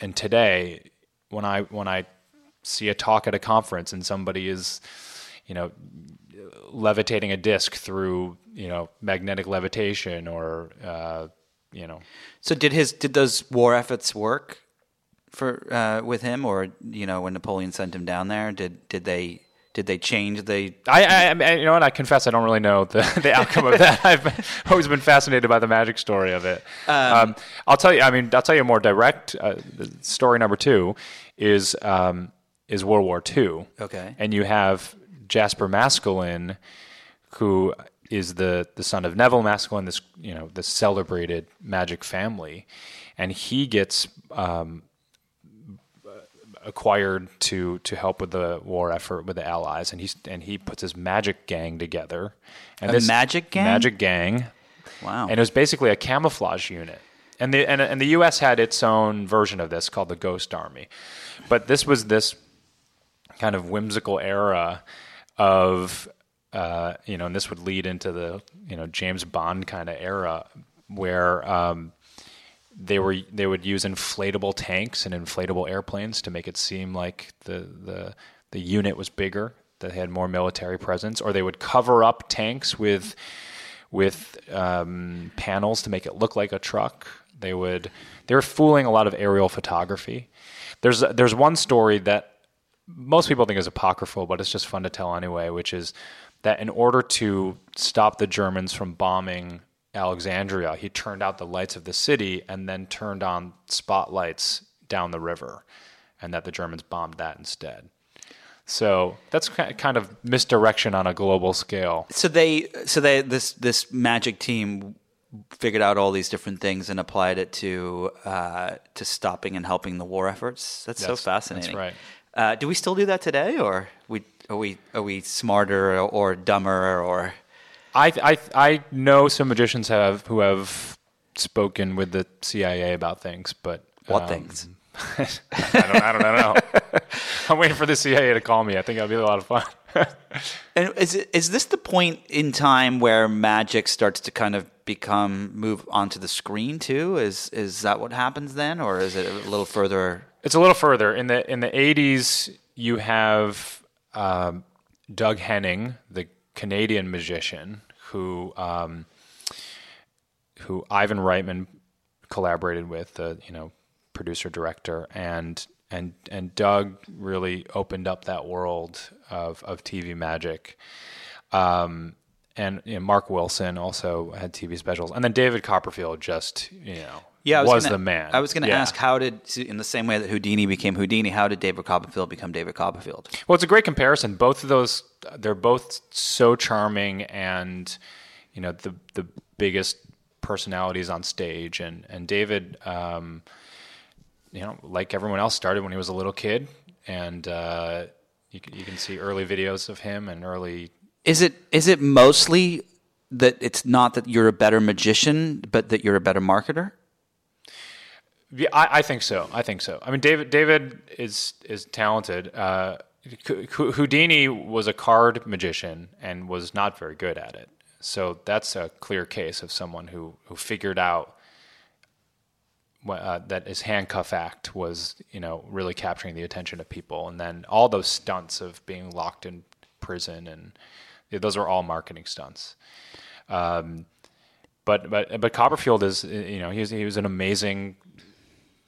and today, when I when I see a talk at a conference and somebody is, you know, levitating a disc through you know magnetic levitation or uh, you know
So did his did those war efforts work for uh, with him, or you know when Napoleon sent him down there? Did did they did they change the?
I, I, you know what? I confess I don't really know the, the outcome of that. I've always been fascinated by the magic story of it. Um, I'll tell you. I mean, I'll tell you a more direct. Uh, story number two is um, is World War II.
Okay.
and you have Jasper Maskelyne, who is the the son of Nevil Maskelyne, this you know this celebrated magic family, and he gets um, acquired to to help with the war effort with the Allies, and he's and he puts his magic gang together. And
A magic gang?
magic gang,
Wow.
and it was basically a camouflage unit. And the and, and the U.S. had its own version of this called the Ghost Army, but this was this kind of whimsical era of uh, you know, and this would lead into the you know James Bond kind of era where um, they were they would use inflatable tanks and inflatable airplanes to make it seem like the the the unit was bigger, that they had more military presence, or they would cover up tanks with with um, panels to make it look like a truck. They would they were fooling a lot of aerial photography. There's there's one story that most people think is apocryphal, but it's just fun to tell anyway, which is that in order to stop the Germans from bombing Alexandria, he turned out the lights of the city and then turned on spotlights down the river, and that the Germans bombed that instead. So that's kind of misdirection on a global scale.
So they, so they, this this magic team figured out all these different things and applied it to uh, to stopping and helping the war efforts. That's so fascinating.
that's right.
Uh, do we still do that today, or we are we are we smarter or, or dumber or?
I, I I know some magicians have who have spoken with the CIA about things, but
What
um,
things?
I don't, I don't know. I'm waiting for the CIA to call me. I think that'll be a lot of fun.
And is it, is this the point in time where magic starts to kind of become move onto the screen too? Is is that what happens then, or is it a little further?
It's a little further in the in the 80s. You have um, Doug Henning, the Canadian magician, who um, who Ivan Reitman collaborated with, the you know producer director, and and and Doug really opened up that world of of TV magic. Um, and you know, Mark Wilson also had TV specials, and then David Copperfield just you know
Yeah, I
was,
was, gonna,
the man.
I was going to
Yeah.
ask how did, in the same way that Houdini became Houdini, how did David Copperfield become David Copperfield?
Well, it's a great comparison. Both of those, they're both so charming, and you know the the biggest personalities on stage. And and David, um, you know, like everyone else, started when he was a little kid, and uh, you can, you can see early videos of him and early.
Is it is it mostly that it's not that you're a better magician, but that you're a better marketer?
Yeah, I, I think so. I think so. I mean, David David is is talented. Uh, Houdini was a card magician and was not very good at it. So that's a clear case of someone who who figured out uh, that his handcuff act was, you know, really capturing the attention of people, and then all those stunts of being locked in prison and those are all marketing stunts. Um, but but but Copperfield is you know he was, he was an amazing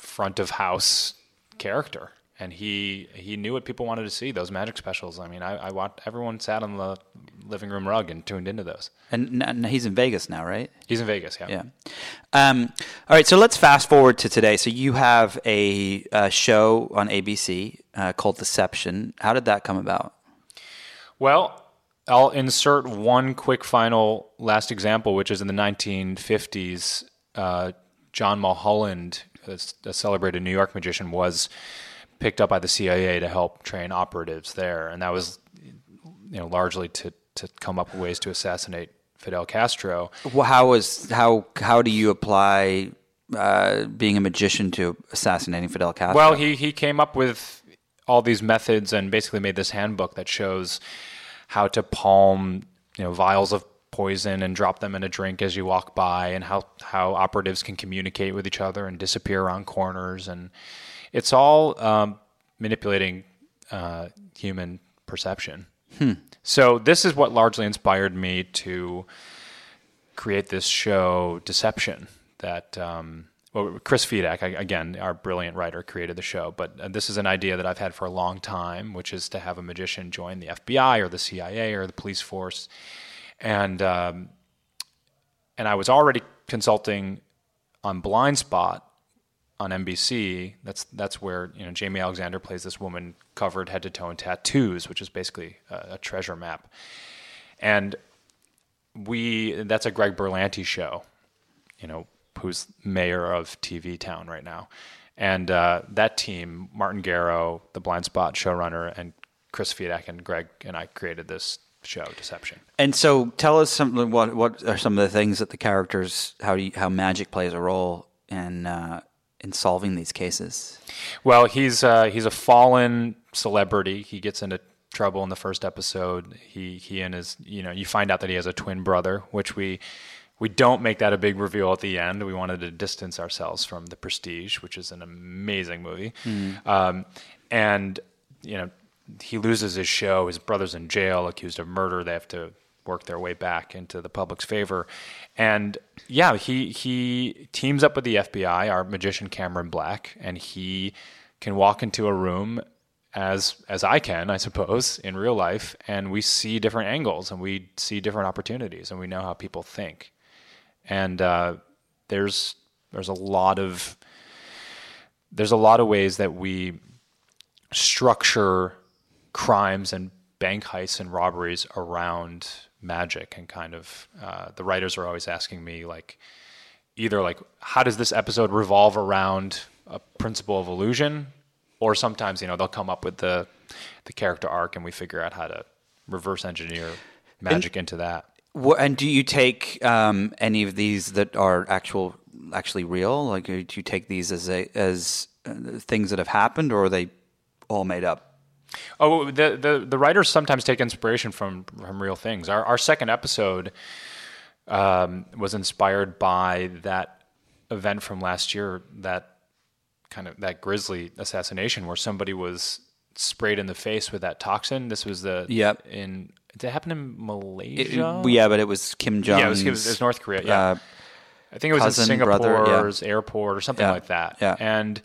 front of house character and he he knew what people wanted to see those magic specials i mean i, I watched everyone sat on the living room rug and tuned into those
And, and he's in Vegas now, right?
he's in vegas yeah
Yeah. Um, all right, so let's fast forward to today. So you have a, uh show on ABC uh, called Deception. How did that come about?
well i'll insert one quick final last example which is in the 1950s uh, john mulholland a, a celebrated new york magician was picked up by the cia to help train operatives there and that was you know largely to to come up with ways to assassinate Fidel Castro.
Well, how was how how do you apply uh, being a magician to assassinating Fidel Castro?
Well, he he came up with all these methods and basically made this handbook that shows how to palm you know vials of poison and drop them in a drink as you walk by, and how how operatives can communicate with each other and disappear around corners, and it's all um, manipulating uh, human perception. So this is what largely inspired me to create this show, Deception. That um, well, Chris Fedak, again, our brilliant writer, created the show. But uh, this is an idea that I've had for a long time, which is to have a magician join the FBI or the CIA or the police force, and um, and I was already consulting on Blind Spot on NBC. That's that's where you know Jaimie Alexander plays this woman covered head to toe in tattoos, which is basically a, a treasure map. And we that's a Greg Berlanti show, you know, who's mayor of TV Town right now. And uh, that team, Martin Gero, the Blind Spot showrunner, and Chris Fedak and Greg and I created this show, Deception.
And so, tell us something. What what are some of the things that the characters how do you, how magic plays a role in uh, in solving these cases?
Well, he's uh, he's a fallen celebrity. He gets into trouble in the first episode. He he and his you know you find out that he has a twin brother, which we we don't make that a big reveal at the end. We wanted to distance ourselves from The Prestige, which is an amazing movie. Um, and you know he loses his show. His brother's in jail, accused of murder. They have to work their way back into the public's favor. And yeah, he he teams up with the FBI, our magician Cameron Black, and he can walk into a room as as I can, I suppose, in real life, and we see different angles and we see different opportunities and we know how people think. And uh, there's there's a lot of there's a lot of ways that we structure crimes and bank heists and robberies around magic and kind of uh, the writers are always asking me like either like how does this episode revolve around a principle of illusion or sometimes you know they'll come up with the the character arc and we figure out how to reverse engineer magic into that
And do you take um, any of these that are actual actually real? Like, do you take these as a, as uh, things that have happened, or are they all made up?
Oh, the, the the writers sometimes take inspiration from from real things. Our our second episode um, was inspired by that event from last year, that kind of that grisly assassination where somebody was sprayed in the face with that toxin. This was the
Yep.
in did it happen in
It-
Malaysia?
yeah, but it was Kim Jong.
yeah, it was, it was, North Korea. Yeah,
uh,
I think it was
cousin,
in
brother, yeah.
Singapore's airport or something
Yeah,
like that.
yeah.
And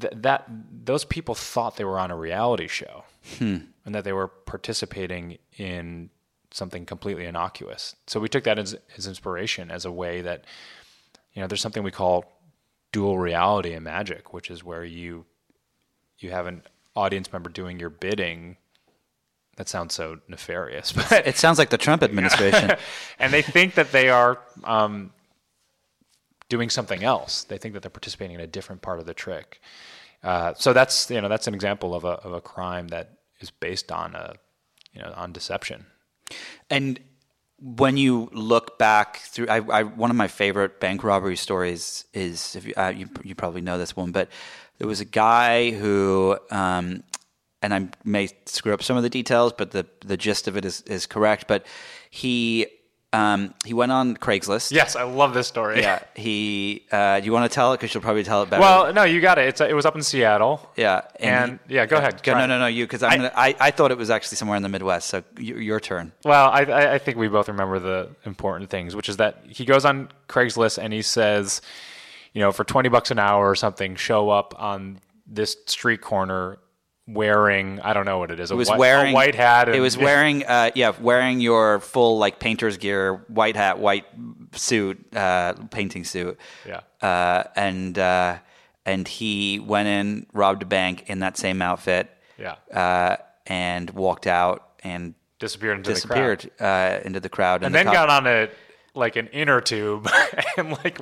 th- that those people thought they were on a reality show
Hmm.
and that they were participating in something completely innocuous. So we took that as, as inspiration as a way that you know there's something we call dual reality and magic, which is where you you have an audience member doing your bidding. That sounds so nefarious, but
it sounds like the Trump administration.
and they think that they are um, doing something else. They think that they're participating in a different part of the trick. Uh, so that's you know that's an example of a of a crime that is based on a you know on deception.
And when you look back through, I, I one of my favorite bank robbery stories is you, uh, you you probably know this one, but there was a guy who, um, and I may screw up some of the details, but the the gist of it is is correct. But he um, he went on Craigslist.
Yes, I love this story.
Yeah. He. Uh, do you want to tell it because you'll probably tell it better.
Well, no, you got it. It's it was up in Seattle.
yeah.
and- yeah, go ahead.
Go, no, no, no. You because I'm gonna, I I thought it was actually somewhere in the Midwest. So y- your turn.
Well, I, I I think we both remember the important things, which is that he goes on Craigslist and he says, you know, for twenty bucks an hour or something, show up on this street corner wearing I don't know what it is.
It was wearing
a white hat.
it was wearing, uh, yeah, wearing your full like painter's gear, white hat, white suit, uh, painting suit.
Yeah.
Uh, and uh, and he went in, robbed a bank in that same outfit.
Yeah.
Uh, and walked out and
disappeared into the crowd.
uh, into the crowd.
and
the
then
cop-
got on a like an inner tube and like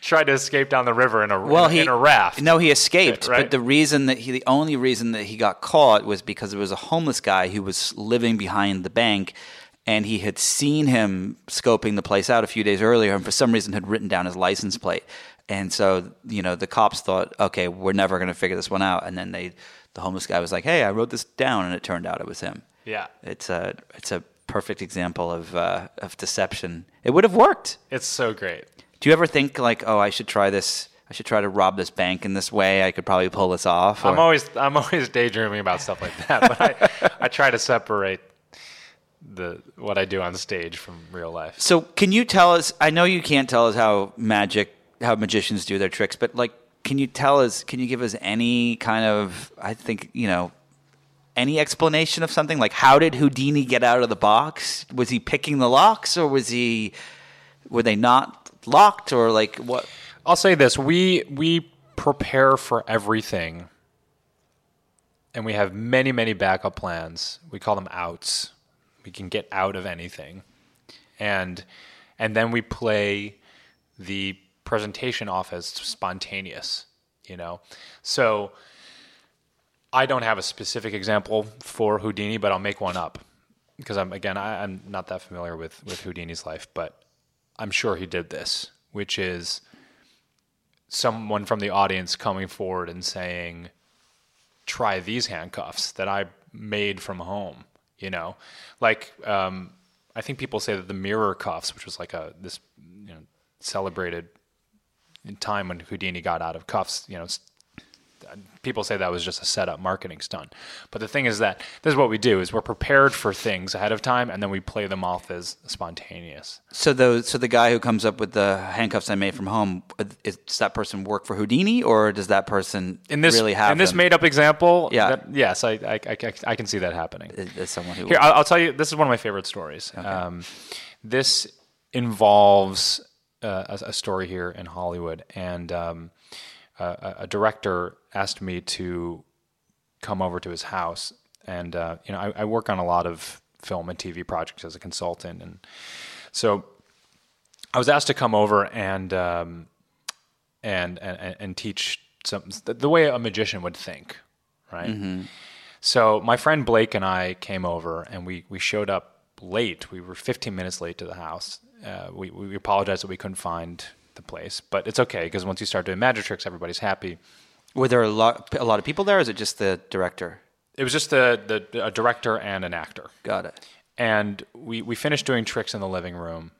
tried to escape down the river in a
well,
in,
he
in a raft.
No, he escaped.
Right.
But the reason that he, the only reason that he got caught was because there was a homeless guy who was living behind the bank, and he had seen him scoping the place out a few days earlier, and for some reason had written down his license plate. And so, you know, the cops thought, okay, we're never going to figure this one out. And then they, the homeless guy was like, hey, I wrote this down, and it turned out it was him.
Yeah.
It's a, it's a perfect example of, uh, of deception. It would have worked.
It's so great.
Do you ever think like, oh, I should try this? I should try to rob this bank in this way. I could probably pull this off.
I'm always I'm always daydreaming about stuff like that, but I, I try to separate the what I do on stage from real life.
So, can you tell us? I know you can't tell us how magic, how magicians do their tricks, but like, can you tell us? Can you give us any kind of? I think you know, any explanation of something like how did Houdini get out of the box? Was he picking the locks, or was he? Were they not locked, or like what?
I'll say this: we we prepare for everything, and we have many many backup plans. We call them outs. We can get out of anything, and and then we play the presentation off as spontaneous. You know, so I don't have a specific example for Houdini, but I'll make one up because I'm again I, I'm not that familiar with with Houdini's life, but I'm sure he did this, which is someone from the audience coming forward and saying, "Try these handcuffs that I made from home." You know, like um, I think people say that the mirror cuffs, which was like a this you know celebrated time when Houdini got out of cuffs, you know, people say that was just a setup marketing stunt. But the thing is that this is what we do: is we're prepared for things ahead of time, and then we play them off as spontaneous.
So the so the guy who comes up with the handcuffs I made from home, is, does that person work for Houdini, or does that person
In this
really have
in this
them
made up example,
Yeah.
that- yes, I, I, I, I can see that happening.
as, someone who
Here, I'll, I'll tell you. This is one of my favorite stories. Um, this involves uh, a, a story here in Hollywood, and um, a, director asked me to come over to his house, and uh, you know, I, I work on a lot of film and TV projects as a consultant, and so I was asked to come over and um, and, and and teach some the, way a magician would think, right? So my friend Blake and I came over, and we we showed up late. We were 15 minutes late to the house. Uh, we we apologized that we couldn't find the place, but it's okay because once you start doing magic tricks, everybody's happy.
were there a lot a lot of people there? Or is it just the director?
It was just the the a director and an actor.
Got it.
And we, we finished doing tricks in the living room,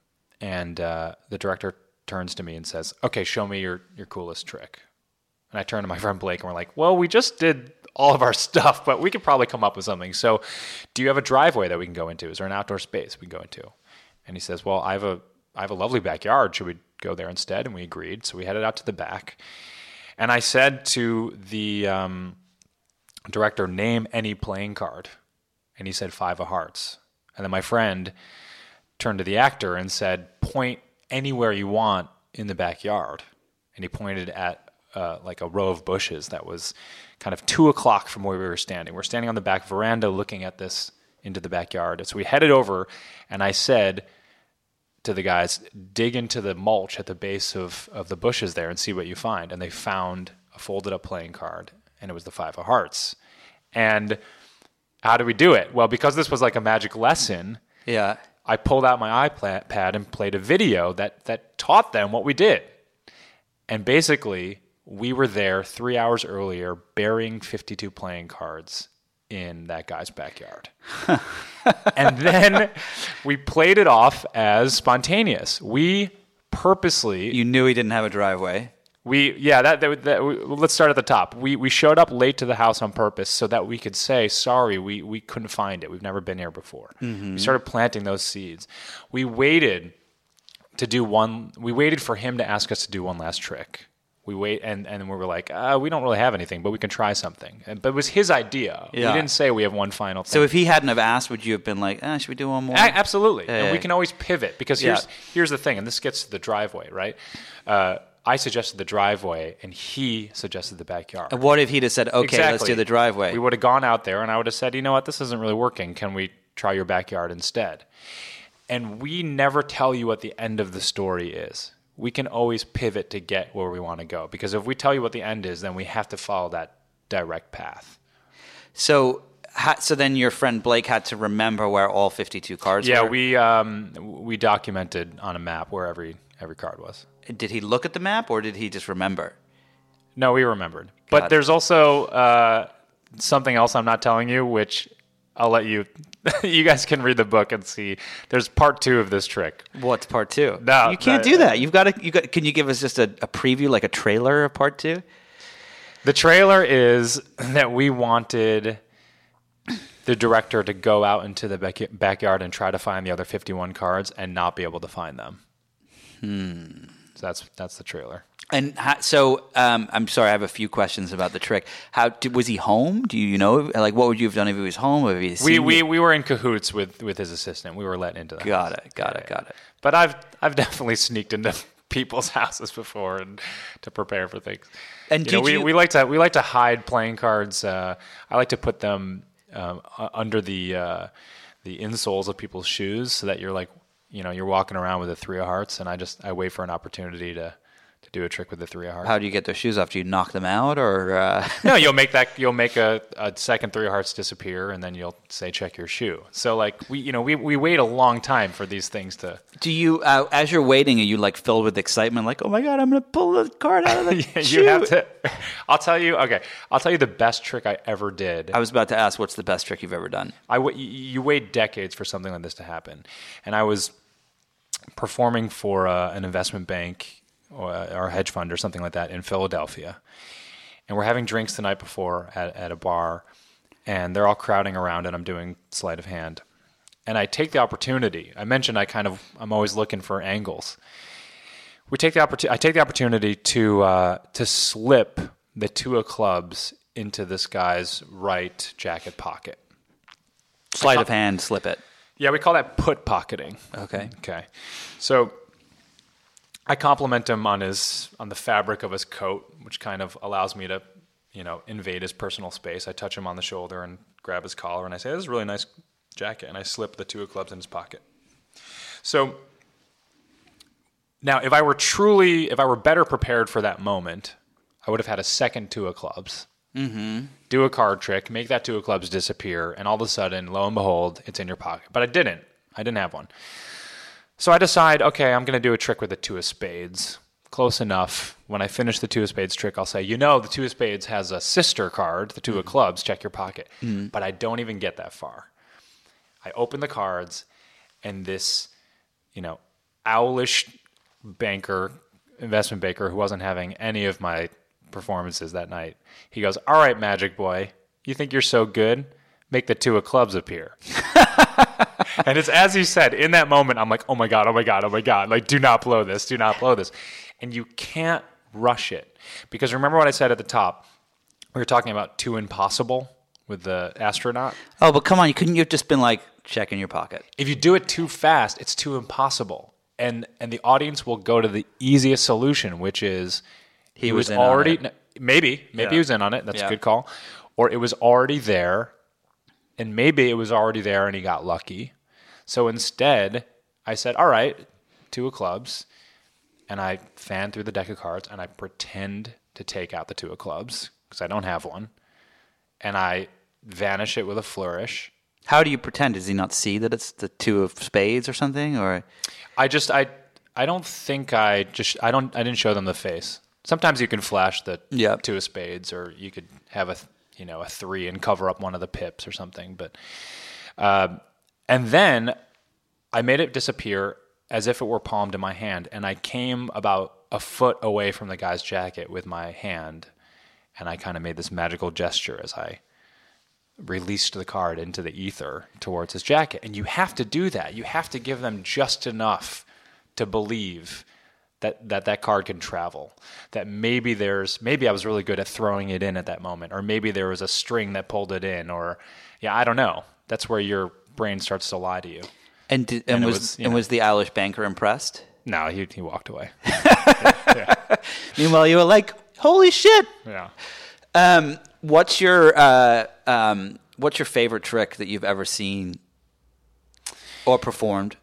and uh, the director turns to me and says, "Okay, show me your your coolest trick." And I turn to my friend Blake, and we're like, "Well, we just did all of our stuff, but we could probably come up with something. So, do you have a driveway that we can go into? Is there an outdoor space we can go into?" And he says, "Well, I have a I have a lovely backyard. Should we go there instead?" And we agreed. So we headed out to the back, and I said to the um, director, "Name any playing card," and he said five of hearts. And then my friend turned to the actor and said, "Point anywhere you want in the backyard." And he pointed at uh, like a row of bushes that was kind of two o'clock from where we were standing. We're standing on the back veranda looking at this into the backyard. So we headed over, and I said to the guys, dig into the mulch at the base of, of the bushes there and see what you find. And they found a folded up playing card, and it was the Five of Hearts. And how do we do it? Well, because this was like a magic lesson,
Yeah.
I pulled out my iPad and played a video that, that taught them what we did. And basically, we were there three hours earlier burying 52 playing cards in that guy's backyard. and then we played it off as spontaneous. We purposely
You knew he didn't have a driveway.
we yeah that, that, that we, let's start at the top. We we showed up late to the house on purpose so that we could say sorry we we couldn't find it. We've never been here before. Mm-hmm. We started planting those seeds. We waited to do one. We waited for him to ask us to do one last trick. We wait and and we were like, uh, we don't really have anything, but we can try something. And, but it was his idea.
Yeah.
We didn't say we have one final thing.
So if he hadn't have asked, would you have been like, ah, should we do one more?
Absolutely. and we can always pivot because
Yeah.
here's here's the thing, and this gets to the driveway, right? Uh, I suggested the driveway, and he suggested the backyard.
And what if he'd have said, okay, let's do the driveway?
We would have gone out there, and I would have said, you know what, this isn't really working. Can we try your backyard instead? And we never tell you what the end of the story is. We can always pivot to get where we want to go because if we tell you what the end is, then we have to follow that direct path.
So, so then your friend Blake had to remember where all 52 cards
Yeah,
were?
we um, we documented on a map where every every card was.
Did he look at the map or did he just remember?
No, we remembered.
Got
But
it.
there's also uh, something else I'm not telling you, which I'll let you. you guys can read the book and see. There's part two of this trick.
What's part two?
No,
you can't
no,
do that. You've got to. You got. Can you give us just a, a preview, like a trailer of part two?
The trailer is that we wanted the director to go out into the back- backyard and try to find the other 51 cards and not be able to find them. Hmm. So that's that's the trailer.
And how, so, um, I'm sorry. I have a few questions about the trick. How did, was he home? Do you know? Like, what would you have done if he was home? If he
We, we
you?
we were in cahoots with with his assistant. We were let into that.
got it. Got it. Got it.
But I've I've definitely sneaked into people's houses before and to prepare for things.
And
You know, we,
you-
we like to we like to hide playing cards. Uh, I like to put them um, under the uh, the insoles of people's shoes so that you're like you know you're walking around with a three of hearts, and I just I wait for an opportunity to to do a trick with the three of hearts.
How do you get those shoes off? Do you knock them out or? Uh...
no, you'll make that you'll make a, a second three of hearts disappear, and then you'll say check your shoe. So like we you know we we wait a long time for these things to.
Do you, uh, as you're waiting, are you like filled with excitement? Like, oh my god, I'm gonna pull the card out of the
you
shoe.
have to. I'll tell you. Okay, I'll tell you the best trick I ever did.
I was about to ask, what's the best trick you've ever done?
I w- you wait decades for something like this to happen, and I was performing for uh, an investment bank or, or a hedge fund or something like that in Philadelphia, and we're having drinks the night before at, at a bar, and they're all crowding around, and I'm doing sleight of hand, and I take the opportunity. I mentioned I kind of I'm always looking for angles. We take the opportunity. I take the opportunity to uh, to slip the two of clubs into this guy's right jacket pocket.
Sleight of hand, slip it.
Yeah, we call that put pocketing.
Okay.
Okay. So I compliment him on his on the fabric of his coat, which kind of allows me to, you know, invade his personal space. I touch him on the shoulder and grab his collar and I say, This is a really nice jacket and I slip the two of clubs in his pocket. So now if I were truly if I were better prepared for that moment, I would have had a second two of clubs Mm-hmm. do a card trick, make that two of clubs disappear, and all of a sudden, lo and behold, it's in your pocket. But I didn't. I didn't have one. So I decide, okay, I'm going to do a trick with the two of spades. Close enough. When I finish the two of spades trick, I'll say, you know, the two of spades has a sister card, the two of mm-hmm. clubs, check your pocket. Mm-hmm. But I don't even get that far. I open the cards, and this, you know, owlish banker, investment banker who wasn't having any of my performances that night. He goes, All right, Magic Boy, you think you're so good? Make the two of clubs appear. and it's as he said, in that moment, I'm like, Oh my God, oh my God, oh my God. Like, do not blow this, do not blow this. And you can't rush it. Because remember what I said at the top? We were talking about too impossible with the astronaut.
Oh, but come on, you couldn't you have just been like, check in your pocket?
if you do it too fast, it's too impossible. And and the audience will go to the easiest solution, which is he,
was
was,
in on
already maybe maybe
Yeah.
he was in on it. That's
Yeah.
a good call. Or it was already there, and maybe it was already there and he got lucky. So instead, I said, "All right, two of clubs," and I fan through the deck of cards and I pretend to take out the two of clubs because I don't have one, and I vanish it with a flourish.
How do you pretend? Does he not see that it's the two of spades or something? Or
I just I I don't think I just I don't I didn't show them the face. Sometimes you can flash the
Yeah.
two of spades, or you could have a you know a three and cover up one of the pips or something. But um, and then I made it disappear as if it were palmed in my hand, and I came about a foot away from the guy's jacket with my hand, and I kind of made this magical gesture as I released the card into the ether towards his jacket. And you have to do that. You have to give them just enough to believe that that, that card can travel. That maybe there's maybe I was really good at throwing it in at that moment, or maybe there was a string that pulled it in, or yeah, I don't know. That's where your brain starts to lie to you.
and did, and,
And
was,
was,
and
know.
was the irish banker impressed?
No, he he walked away.
Meanwhile, you were like, "Holy shit!"
Yeah.
Um, what's your uh, um, what's your favorite trick that you've ever seen or performed?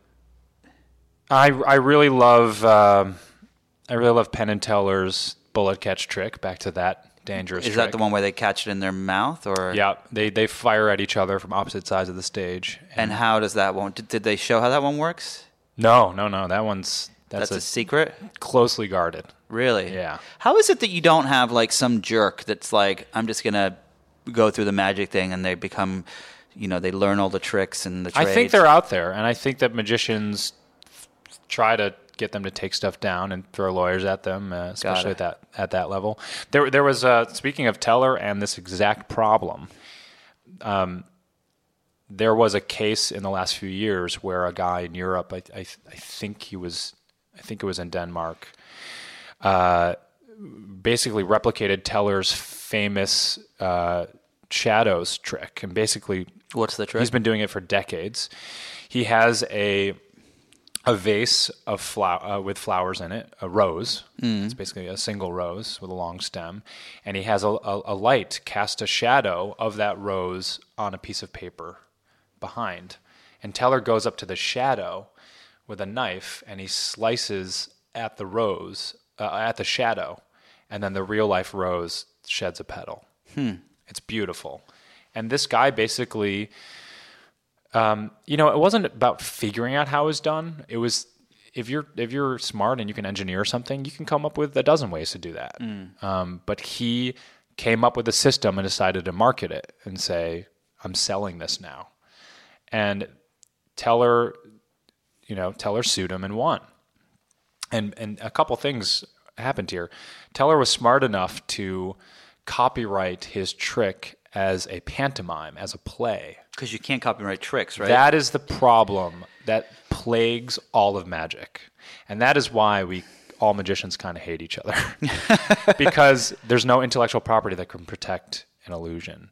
I I really love um, I really love Penn and Teller's bullet catch trick. Back to that dangerous.
Is
trick.
that the one where they catch it in their mouth, or
Yeah, they they fire at each other from opposite sides of the stage.
And how does that one? Did, did they show how that one works?
No, no, no. That one's that's,
That's, a,
a,
secret.
closely guarded.
Really?
Yeah.
How is it that you don't have like some jerk that's like, I'm just gonna go through the magic thing, and they become, you know, they learn all the tricks and the.
I think they're out there, and I think that magicians try to get them to take stuff down and throw lawyers at them, uh, especially at that at that level. There, there was uh, speaking of Teller and this exact problem. Um, there was a case in the last few years where a guy in Europe, I, I, I think he was, I think it was in Denmark, uh, basically replicated Teller's famous uh, shadows trick, and basically
What's the trick?
He's been doing it for decades. He has a a vase of flower uh, with flowers in it, a rose. It's basically a single rose with a long stem, and he has a, a, a light cast a shadow of that rose on a piece of paper behind. And Teller goes up to the shadow with a knife and he slices at the rose, uh, at the shadow, and then the real life rose sheds a petal. It's beautiful. And this guy basically, um, you know, it wasn't about figuring out how it was done. It was if you're if you're smart and you can engineer something, you can come up with a dozen ways to do that. Um, but he came up with a system and decided to market it and say, "I'm selling this now." And Teller, you know, Teller sued him and won. And and a couple things happened here. Teller was smart enough to copyright his trick as a pantomime, as a play.
Because you can't copyright tricks, right?
That is the problem that plagues all of magic. And that is why we all magicians kind of hate each other. because there's no intellectual property that can protect an illusion.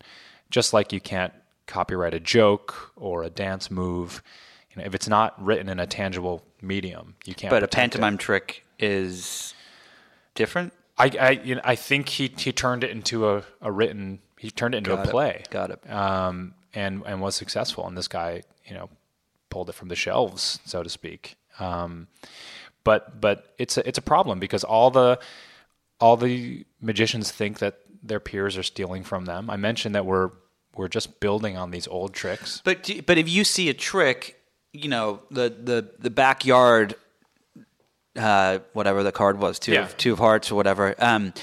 Just like you can't copyright a joke or a dance move. You know, if it's not written in a tangible medium, you can't
but a
protect it.
pantomime trick is different.
I I, you know, I think he he turned it into a, a written he turned it into
Got
a
it.
play.
Got it.
Um, and and was successful. And this guy, you know, pulled it from the shelves, so to speak. Um, but but it's a, it's a problem because all the all the magicians think that their peers are stealing from them. I mentioned that we're we're just building on these old tricks.
But but if you see a trick, you know the the the backyard, uh, whatever the card was, two
Yeah.
of two of hearts or whatever. Um,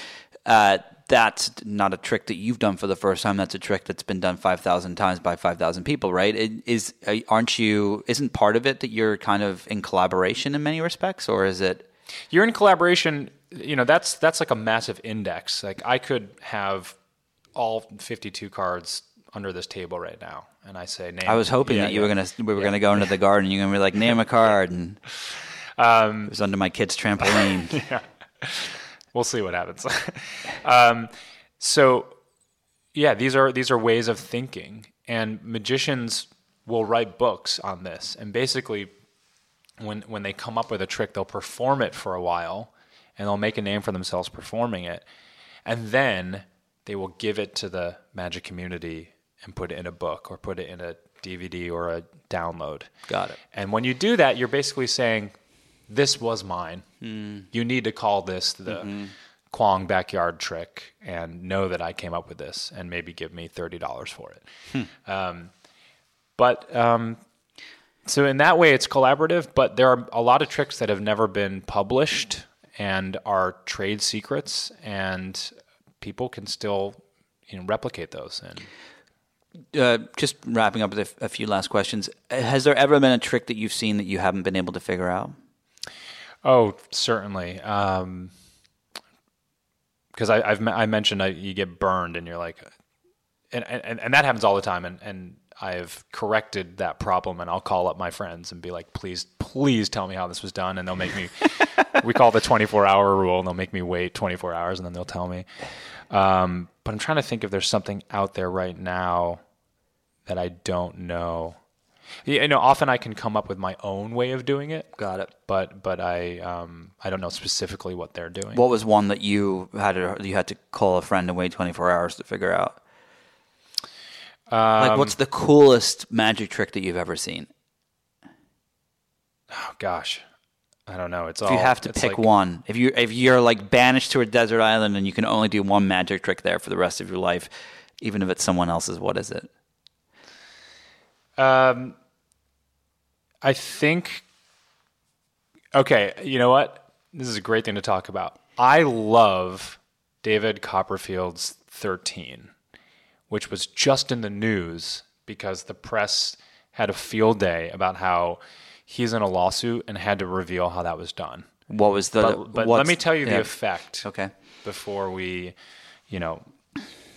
uh, that's not a trick that you've done for the first time. That's a trick that's been done five thousand times by five thousand people, right? It, is uh, aren't you? Isn't part of it that you're kind of in collaboration in many respects, or is it?
You're in collaboration. You know, that's that's like a massive index. Like I could have all 52 cards under this table right now, and I say name.
I was hoping
Yeah,
that you
yeah.
were gonna we were gonna go into the garden. You're gonna be like name a card, and
Um,
it was under my kid's trampoline.
we'll see what happens. um, so, yeah, these are these are ways of thinking, and magicians will write books on this. And basically, when when they come up with a trick, they'll perform it for a while, and they'll make a name for themselves performing it, and then they will give it to the magic community and put it in a book or put it in a DVD or a download.
Got it.
And when you do that, you're basically saying, "This was mine.
Hmm.
You need to call this the
Mm-hmm.
Kwong backyard trick and know that I came up with this, and maybe give me thirty dollars for it."
Hmm.
Um, but um, so in that way, it's collaborative. But there are a lot of tricks that have never been published and are trade secrets, and people can still you know replicate those. And
uh, just wrapping up with a, f- a few last questions. Has there ever been a trick that you've seen that you haven't been able to figure out?
Oh, certainly. Because I, I've I mentioned I, you get burned, and you're like, and, and and that happens all the time, and and I've corrected that problem, and I'll call up my friends and be like, please, please tell me how this was done, and they'll make me. we call the 24 hour rule, and they'll make me wait 24 hours, and then they'll tell me. Um, but I'm trying to think if there's something out there right now that I don't know. Yeah, You know, often I can come up with my own way of doing it
Got it.
but but I um I don't know specifically what they're doing.
What was one that you had to you had to call a friend and wait 24 hours to figure out? like, what's the coolest magic trick that you've ever seen?
oh gosh, I don't know. It's
If
all
you have to pick
like-
one, if you if you're like banished to a desert island and you can only do one magic trick there for the rest of your life, even if it's someone else's, what is it?
Um, I think. Okay, you know what? This is a great thing to talk about. I love David Copperfield's 13, which was just in the news because the press had a field day about how he's in a lawsuit and had to reveal how that was done.
What was the?
But, but let me tell you
yeah.
the effect
Okay.
before we, you know,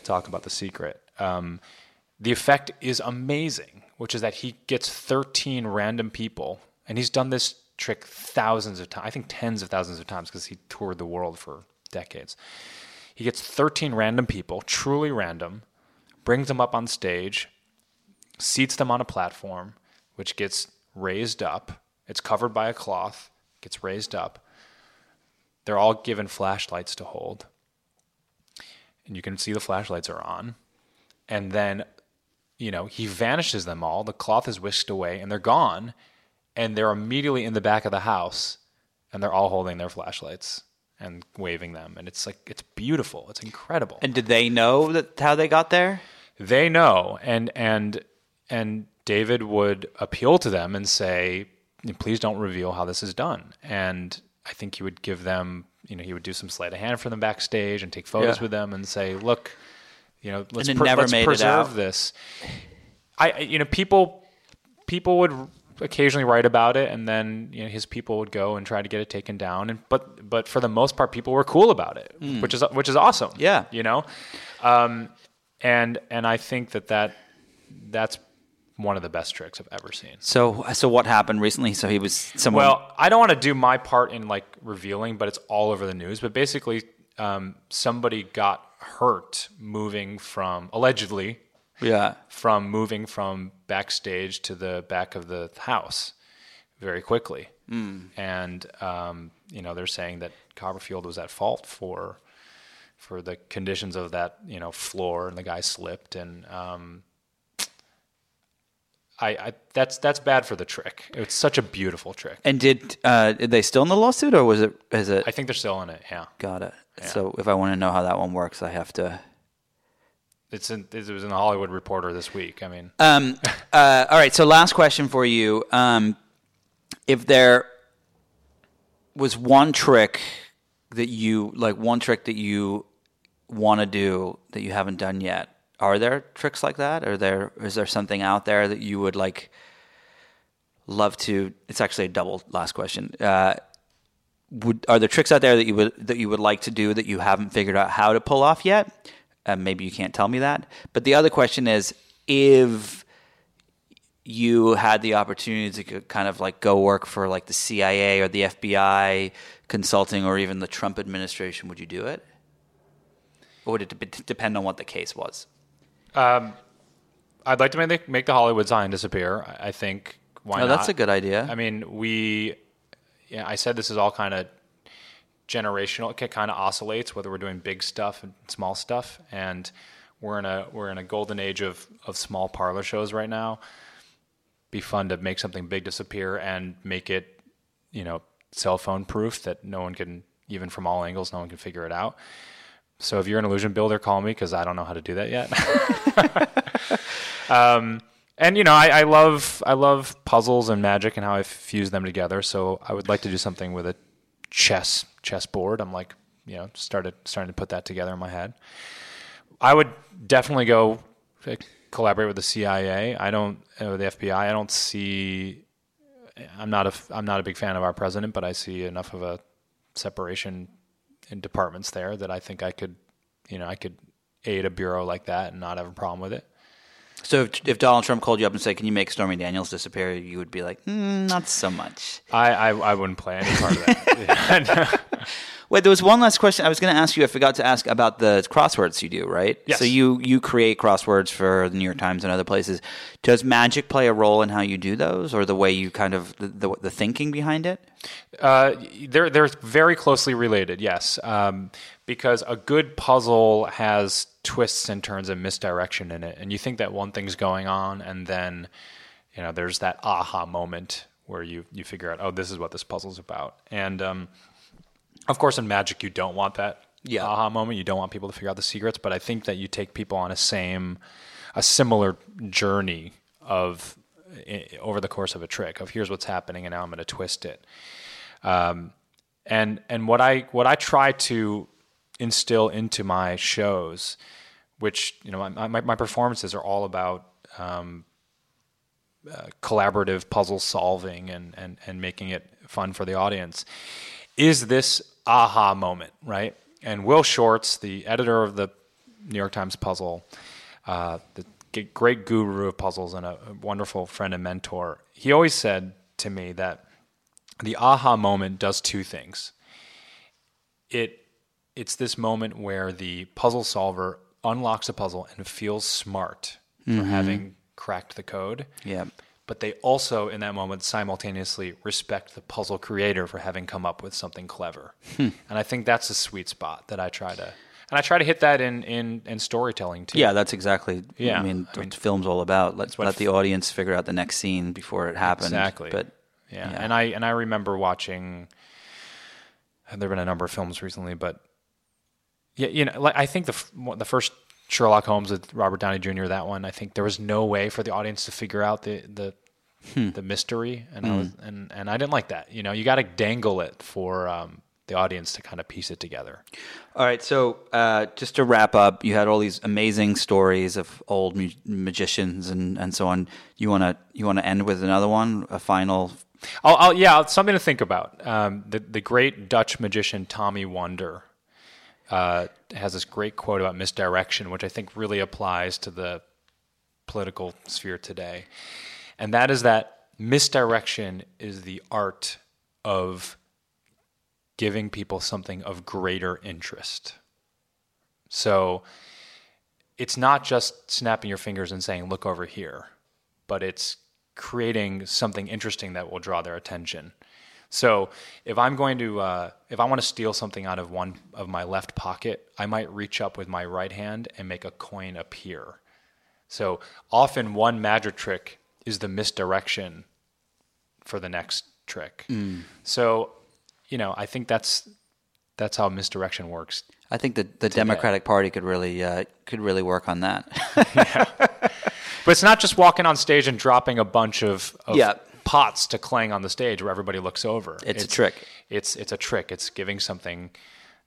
talk about the secret. Um, the effect is amazing, which is that he gets 13 random people, and he's done this trick thousands of times. I think tens of thousands of times because he toured the world for decades. He gets 13 random people, truly random, brings them up on stage, seats them on a platform, which gets raised up. It's covered by a cloth, gets raised up. They're all given flashlights to hold. And you can see the flashlights are on. And then, you know, he vanishes them all. The cloth is whisked away and they're gone. And they're immediately in the back of the house and they're all holding their flashlights and waving them. And it's like, it's beautiful. It's incredible
And did they know that how they got there?
they know and and and David would appeal to them and say please don't reveal how this is done and I think he would give them you know he would do some sleight of hand for them backstage and take photos
Yeah.
with them and say look you know let's,
never
let's preserve this I you know people people would occasionally write about it and then you know his people would go and try to get it taken down and but but for the most part people were cool about it which is which is awesome.
Yeah.
you know um, and and I think that that that's one of the best tricks I've ever seen.
So so what happened recently? So he was someone.
Well, I don't want to do my part in like revealing, but it's all over the news. But basically, um, somebody got hurt moving from allegedly
yeah.
from moving from backstage to the back of the house very quickly. And um, you know they're saying that Copperfield was at fault for for the conditions of that you know floor, and the guy slipped, and um, I, I that's that's bad for the trick. It's such a beautiful trick.
And did uh, are they still in the lawsuit, or was it? Is it?
I think they're still in it. Yeah,
got it. So if I want to know how that one works, I have to.
it's in, it was in the Hollywood Reporter this week. I mean,
Um, uh, all right. So last question for you: um, If there was one trick that you like, one trick that you want to do that you haven't done yet, are there tricks like that? Are there is there something out there that you would like love to? It's actually a double last question. Uh, would are there tricks out there that you would that you would like to do that you haven't figured out how to pull off yet? Uh, maybe you can't tell me that. But the other question is if you had the opportunity to kind of like go work for like the CIA or the FBI consulting or even the Trump administration, would you do it? Or would it de- depend on what the case was?
Um, I'd like to make the, make the Hollywood sign disappear. I, think why
Oh,
not?
that's a good idea.
I mean, we, yeah, I said this is all kind of generational. It kind of oscillates whether we're doing big stuff and small stuff, and we're in a we're in a golden age of of small parlor shows right now. Be fun to make something big disappear and make it, you know, cell phone proof that no one can even from all angles, no one can figure it out. So if you're an illusion builder, call me because I don't know how to do that yet. Um, and you know, I, I love I love puzzles and magic and how I fuse them together. So I would like to do something with a chess chess board. I'm like, you know, started starting to put that together in my head. I would definitely go collaborate with the CIA. I don't uh, the FBI. I don't see. I'm not a I'm not a big fan of our president, but I see enough of a separation in departments there that I think I could, you know, I could aid a bureau like that and not have a problem with it.
So if, if Donald Trump called you up and said, "Can you make Stormy Daniels disappear?" you would be like, mm, "Not so much."
I, I, I wouldn't play any part of that.
Wait, there was one last question I was going to ask you. I forgot to ask about the crosswords you do, right?
Yes.
So you you create crosswords for the New York Times and other places. Does magic play a role in how you do those, or the way you kind of the the, the thinking behind it?
Uh, they're they're very closely related, yes. Um, because a good puzzle has twists and turns and misdirection in it, and you think that one thing's going on, and then you know there's that aha moment where you you figure out, oh, this is what this puzzle's about. And um, of course, in Magic, you don't want that
Yeah.
aha moment. You don't want people to figure out the secrets. But I think that you take people on a same, a similar journey of over the course of a trick of here's what's happening, and now I'm going to twist it Um, and and what I what I try to instill into my shows, which you know my my, my performances are all about um, uh, collaborative puzzle solving and and and making it fun for the audience, is this aha moment, right? And Will Shortz, the editor of the New York Times Puzzle, uh, the great guru of puzzles and a, wonderful friend and mentor, he always said to me that the aha moment does two things. It it's this moment where the puzzle solver unlocks a puzzle and feels smart for having cracked the code.
Yeah.
But they also, in that moment, simultaneously respect the puzzle creator for having come up with something clever. Hmm. And I think that's a sweet spot that I try to, and I try to hit that in in, in storytelling too.
Yeah, that's exactly.
Yeah,
I mean,
I mean-
film's all about. Let let the audience figure out the next scene before it happens.
Exactly.
But
Yeah.
Yeah.
and I and I remember watching. There have been a number of films recently, but yeah, you know, like I think the the first Sherlock Holmes with Robert Downey Jr. That one, I think there was no way for the audience to figure out the the
Hmm.
the mystery, and I was and and I didn't like that. You know, you got to dangle it for um, the audience to kind of piece it together.
All right, so uh, just to wrap up, you had all these amazing stories of old mu- magicians and, and so on. You wanna you wanna end with another one, a final.
I'll, I'll, yeah, something to think about. Um, the the great Dutch magician Tommy Wonder uh, has this great quote about misdirection, which I think really applies to the political sphere today, and that is that misdirection is the art of giving people something of greater interest. So it's not just snapping your fingers and saying, look over here, but it's creating something interesting that will draw their attention. So if I'm going to, uh, if I want to steal something out of one of my left pocket, I might reach up with my right hand and make a coin appear. So often one magic trick is the misdirection for the next trick. So, you know, I think that's that's how misdirection works.
I think the the Democratic Party could really uh, could really work on that.
But it's not just walking on stage and dropping a bunch of, of
Yeah.
Pots to clang on the stage where everybody looks over.
It's a trick.
It's it's a trick. It's giving something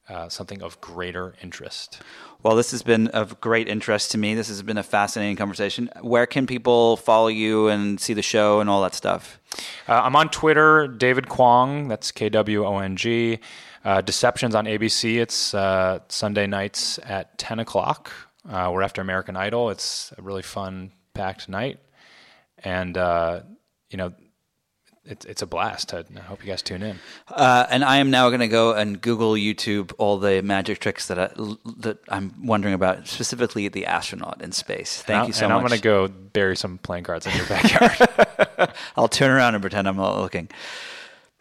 uh, something of greater interest.
well, this has been of great interest to me. This has been a fascinating conversation. Where can people follow you and see the show and all that stuff?
Uh, I'm on Twitter, David Kwong. That's K W O N G. Uh, Deceptions on ABC. It's uh, Sunday nights at 10 o'clock. Uh, we're after American Idol. It's a really fun, packed night, and uh, you know, it's it's a blast. I, I hope you guys tune in.
Uh, and I am now going to go and Google YouTube all the magic tricks that I, that I'm wondering about, specifically the astronaut in space. Thank you so
and
much.
I'm going to go bury some playing cards in your backyard.
I'll turn around and pretend I'm not looking.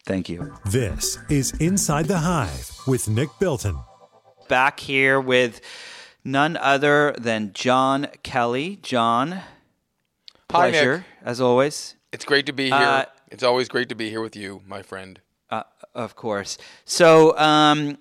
Thank you.
This is Inside the Hive with Nick Bilton.
Back here with none other than John Kelly. John,
Hi,
pleasure
Nick.
as always.
It's great to be here.
Uh,
it's always great to be here with you, my friend.
Uh, of course. So, um,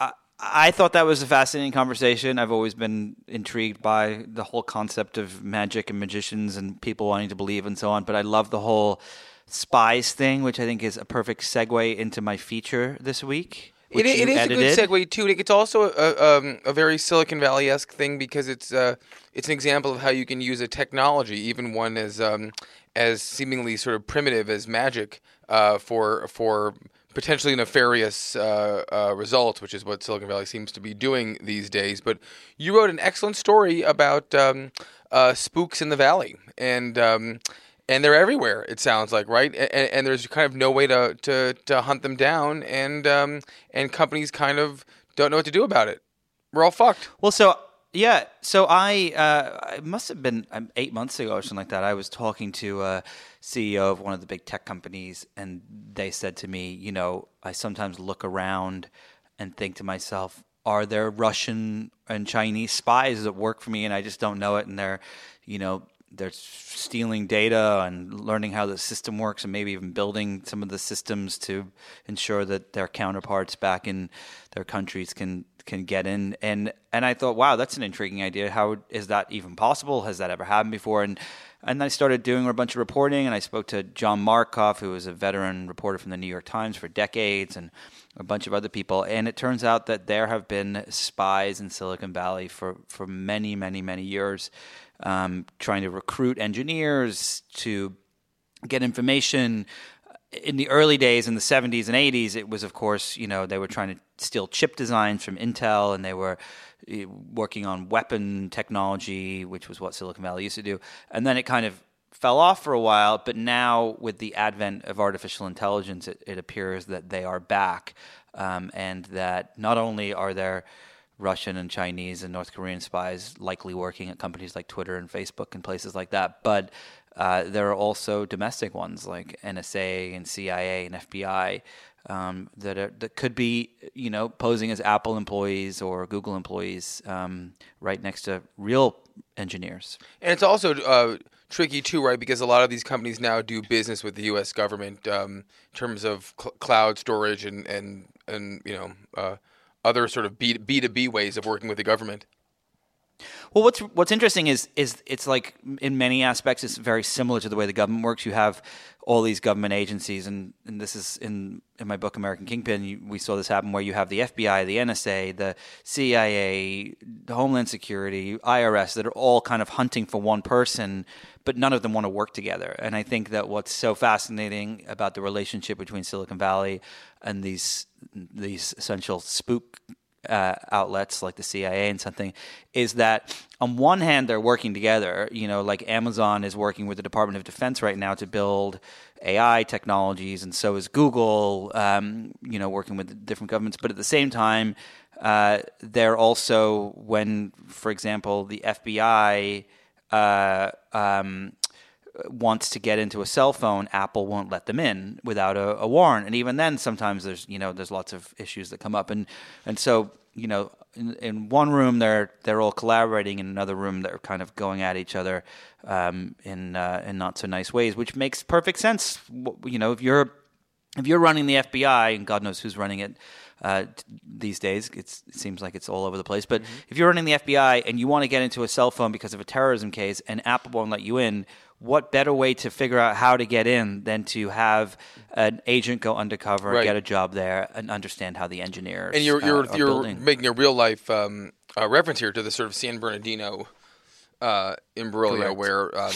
I, I thought that was a fascinating conversation. I've always been intrigued by the whole concept of magic and magicians and people wanting to believe and so on. But I love the whole spies thing, which I think is a perfect segue into my feature this week.
It, it is
edited.
a good segue too. It's also a, um, a very Silicon Valley esque thing because it's uh, it's an example of how you can use a technology, even one as um, as seemingly sort of primitive as magic, uh, for for potentially nefarious uh, uh, results, which is what Silicon Valley seems to be doing these days. But you wrote an excellent story about um, uh, spooks in the valley, and um, and they're everywhere. It sounds like right, and, and there's kind of no way to, to, to hunt them down, and um, and companies kind of don't know what to do about it. We're all fucked.
Well, so yeah, so I uh, it must have been um, eight months ago or something like that. I was talking to a CEO of one of the big tech companies, and they said to me, you know, I sometimes look around and think to myself, are there Russian and Chinese spies that work for me, and I just don't know it, and they're, you know. They're stealing data and learning how the system works, and maybe even building some of the systems to ensure that their counterparts back in their countries can can get in. And and I thought, wow, that's an intriguing idea. How is that even possible? Has that ever happened before? And and I started doing a bunch of reporting, and I spoke to John Markoff, who was a veteran reporter from the New York Times for decades, and a bunch of other people. And it turns out that there have been spies in Silicon Valley for, for many, many, many years, um, trying to recruit engineers to get information. In the early days, in the 70s and 80s, it was, of course, you know, they were trying to steal chip designs from Intel and they were eh, working on weapon technology, which was what Silicon Valley used to do. And then it kind of fell off for a while, but now with the advent of artificial intelligence, it, it appears that they are back, um, and that not only are there Russian and Chinese and North Korean spies likely working at companies like Twitter and Facebook and places like that, but uh, there are also domestic ones like NSA and CIA and FBI um, that are, that could be you know posing as Apple employees or Google employees um, right next to real engineers.
And it's also uh, tricky too, right? Because a lot of these companies now do business with the U.S. government um, in terms of cl- cloud storage and and and you know uh, other sort of B B two B ways of working with the government.
Well, what's what's interesting is is it's like in many aspects it's very similar to the way the government works. You have all these government agencies, and, and this is in in my book American Kingpin. You, we saw this happen where you have the FBI, the NSA, the CIA, the Homeland Security, IRS that are all kind of hunting for one person, but none of them want to work together. And I think that what's so fascinating about the relationship between Silicon Valley and these these essential spook uh, outlets like the CIA and something is that on one hand they're working together. You know, like Amazon is working with the Department of Defense right now to build AI technologies, and so is Google. Um, you know, working with different governments, but at the same time, uh, they're also when, for example, the FBI. Uh, um, wants to get into a cell phone, Apple won't let them in without a, a, warrant. And even then, sometimes there's you know there's lots of issues that come up, and and so you know in, in one room they're they're all collaborating, in another room they're kind of going at each other um, in uh, in not so nice ways, which makes perfect sense. You know, if you're if you're running the FBI, and God knows who's running it. Uh, these days, it seems like it's all over the place. But mm-hmm. if you're running the FBI and you want to get into a cell phone because of a terrorism case, and Apple won't let you in, what better way to figure out how to get in than to have an agent go undercover, right. get a job there, and understand how the engineers
and you're you're,
uh,
you're
building.
making a real life um, uh, reference here to the sort of San Bernardino uh, imbroglio where um,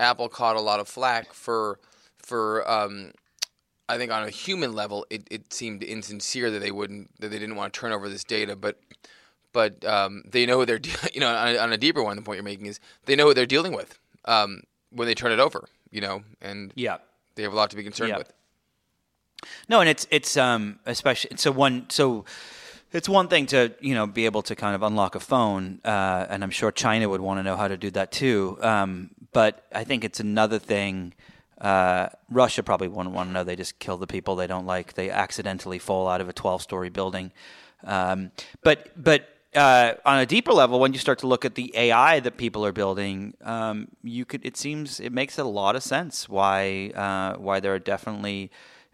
Apple caught a lot of flack for for um, I think on a human level it, it seemed insincere that they wouldn't that they didn't want to turn over this data, but but um, they know they're de- you know on a, on a, deeper one the point you're making is they know what they're dealing with. Um, when they turn it over, you know, and
yeah,
they have a lot to be concerned
yeah.
with.
No, and it's it's um especially so one so it's one thing to you know be able to kind of unlock a phone, uh, and I'm sure China would want to know how to do that too. Um, but I think it's another thing. Uh, Russia probably wouldn't want to know. They just kill the people they don't like. They accidentally fall out of a 12 story building. Um, but but uh, on a deeper level, when you start to look at the AI that people are building, um, you could. It seems it makes a lot of sense why uh, why there are definitely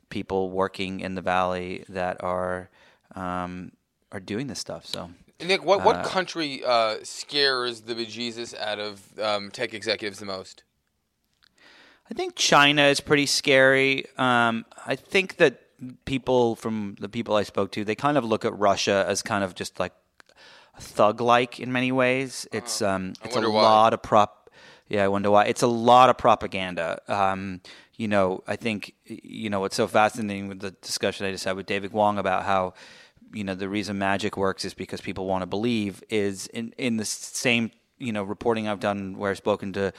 people working in the valley that are um, are doing this stuff. So,
Nick, what what uh, country uh, scares the bejesus out of um, tech executives the most?
I think China is pretty scary. Um, I think that people from the people I spoke to, they kind of look at Russia as kind of just like thug-like in many ways. It's um, it's a
why.
lot of prop. Yeah, I wonder why. It's a lot of propaganda. Um, you know, I think you know what's so fascinating with the discussion I just had with David Kwong about how you know the reason magic works is because people want to believe. Is in in the same you know reporting I've done where I've spoken to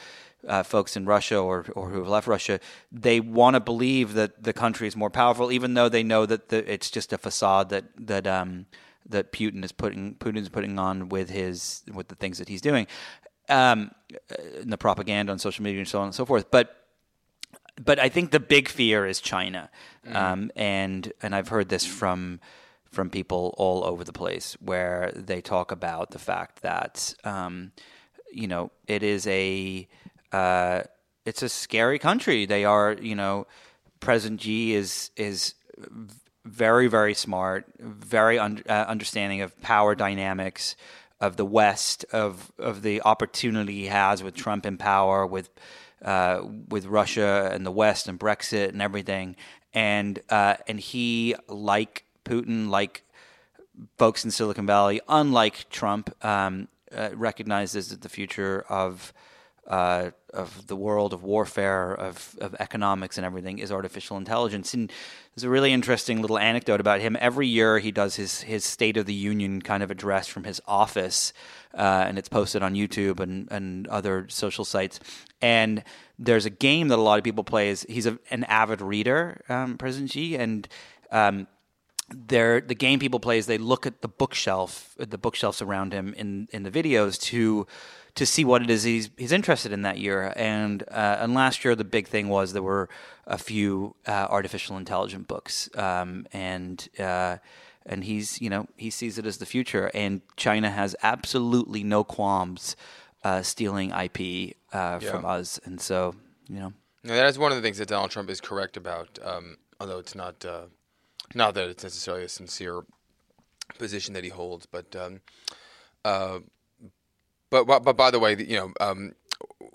uh, folks in Russia or, or who have left Russia, they want to believe that the country is more powerful, even though they know that the, it's just a facade that that um, that Putin is putting Putin's putting on with his with the things that he's doing, um, the propaganda on social media and so on and so forth. But but I think the big fear is China, mm. um, and and I've heard this from from people all over the place where they talk about the fact that um, you know it is a uh, it's a scary country. They are, you know, President Xi is is very very smart, very un- uh, understanding of power dynamics of the West, of of the opportunity he has with Trump in power, with uh, with Russia and the West and Brexit and everything, and uh, and he like Putin, like folks in Silicon Valley, unlike Trump, um, uh, recognizes that the future of uh, of the world of warfare, of, of economics, and everything is artificial intelligence. And there's a really interesting little anecdote about him. Every year, he does his his State of the Union kind of address from his office, uh, and it's posted on YouTube and and other social sites. And there's a game that a lot of people play. Is he's a, an avid reader, um, President Xi, and um, the game people play is they look at the bookshelf, the bookshelves around him in, in the videos to to see what it is he's he's interested in that year. And uh, and last year the big thing was there were a few uh, artificial intelligence books, um, and uh, and he's you know he sees it as the future. And China has absolutely no qualms uh, stealing IP uh,
Yeah.
from us, and so you know.
Now, that is one of the things that Donald Trump is correct about, um, although it's not uh, not that it's necessarily a sincere position that he holds. But um, uh, but but but by the way, you know, um,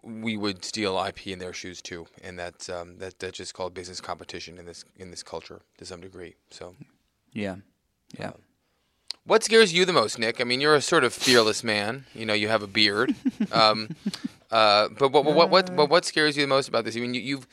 we would steal IP in their shoes too, and that's um, that that's just called business competition in this in this culture to some degree. So.
Yeah, yeah.
What scares you the most, Nick? I mean, you're a sort of fearless man. You know, you have a beard. Um, uh, but what, what what what what scares you the most about this? I mean, you, you've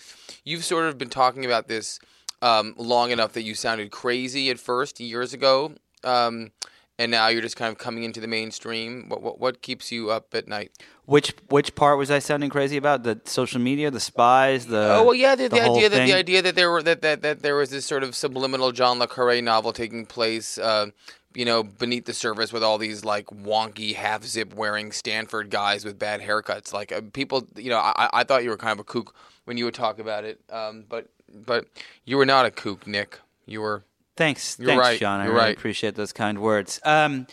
you've sort of been talking about this um, long enough that you sounded crazy at first years ago, um, and now you're just kind of coming into the mainstream. What what what keeps you up at night?
Which which part was I sounding crazy about? The social media, the spies, the
Oh well, yeah, the, the,
whole
idea that
thing?
the idea that there were that, that, that there was this sort of subliminal John le Carre novel taking place, uh, you know, beneath the surface with all these like wonky half zip wearing Stanford guys with bad haircuts. Like uh, people, you know, I, I thought you were kind of a kook when you would talk about it, um, but but you were not a kook, Nick. You were.
Thanks,
You're
thanks,
right,
John. I
you're
really
right.
appreciate those kind words. Um,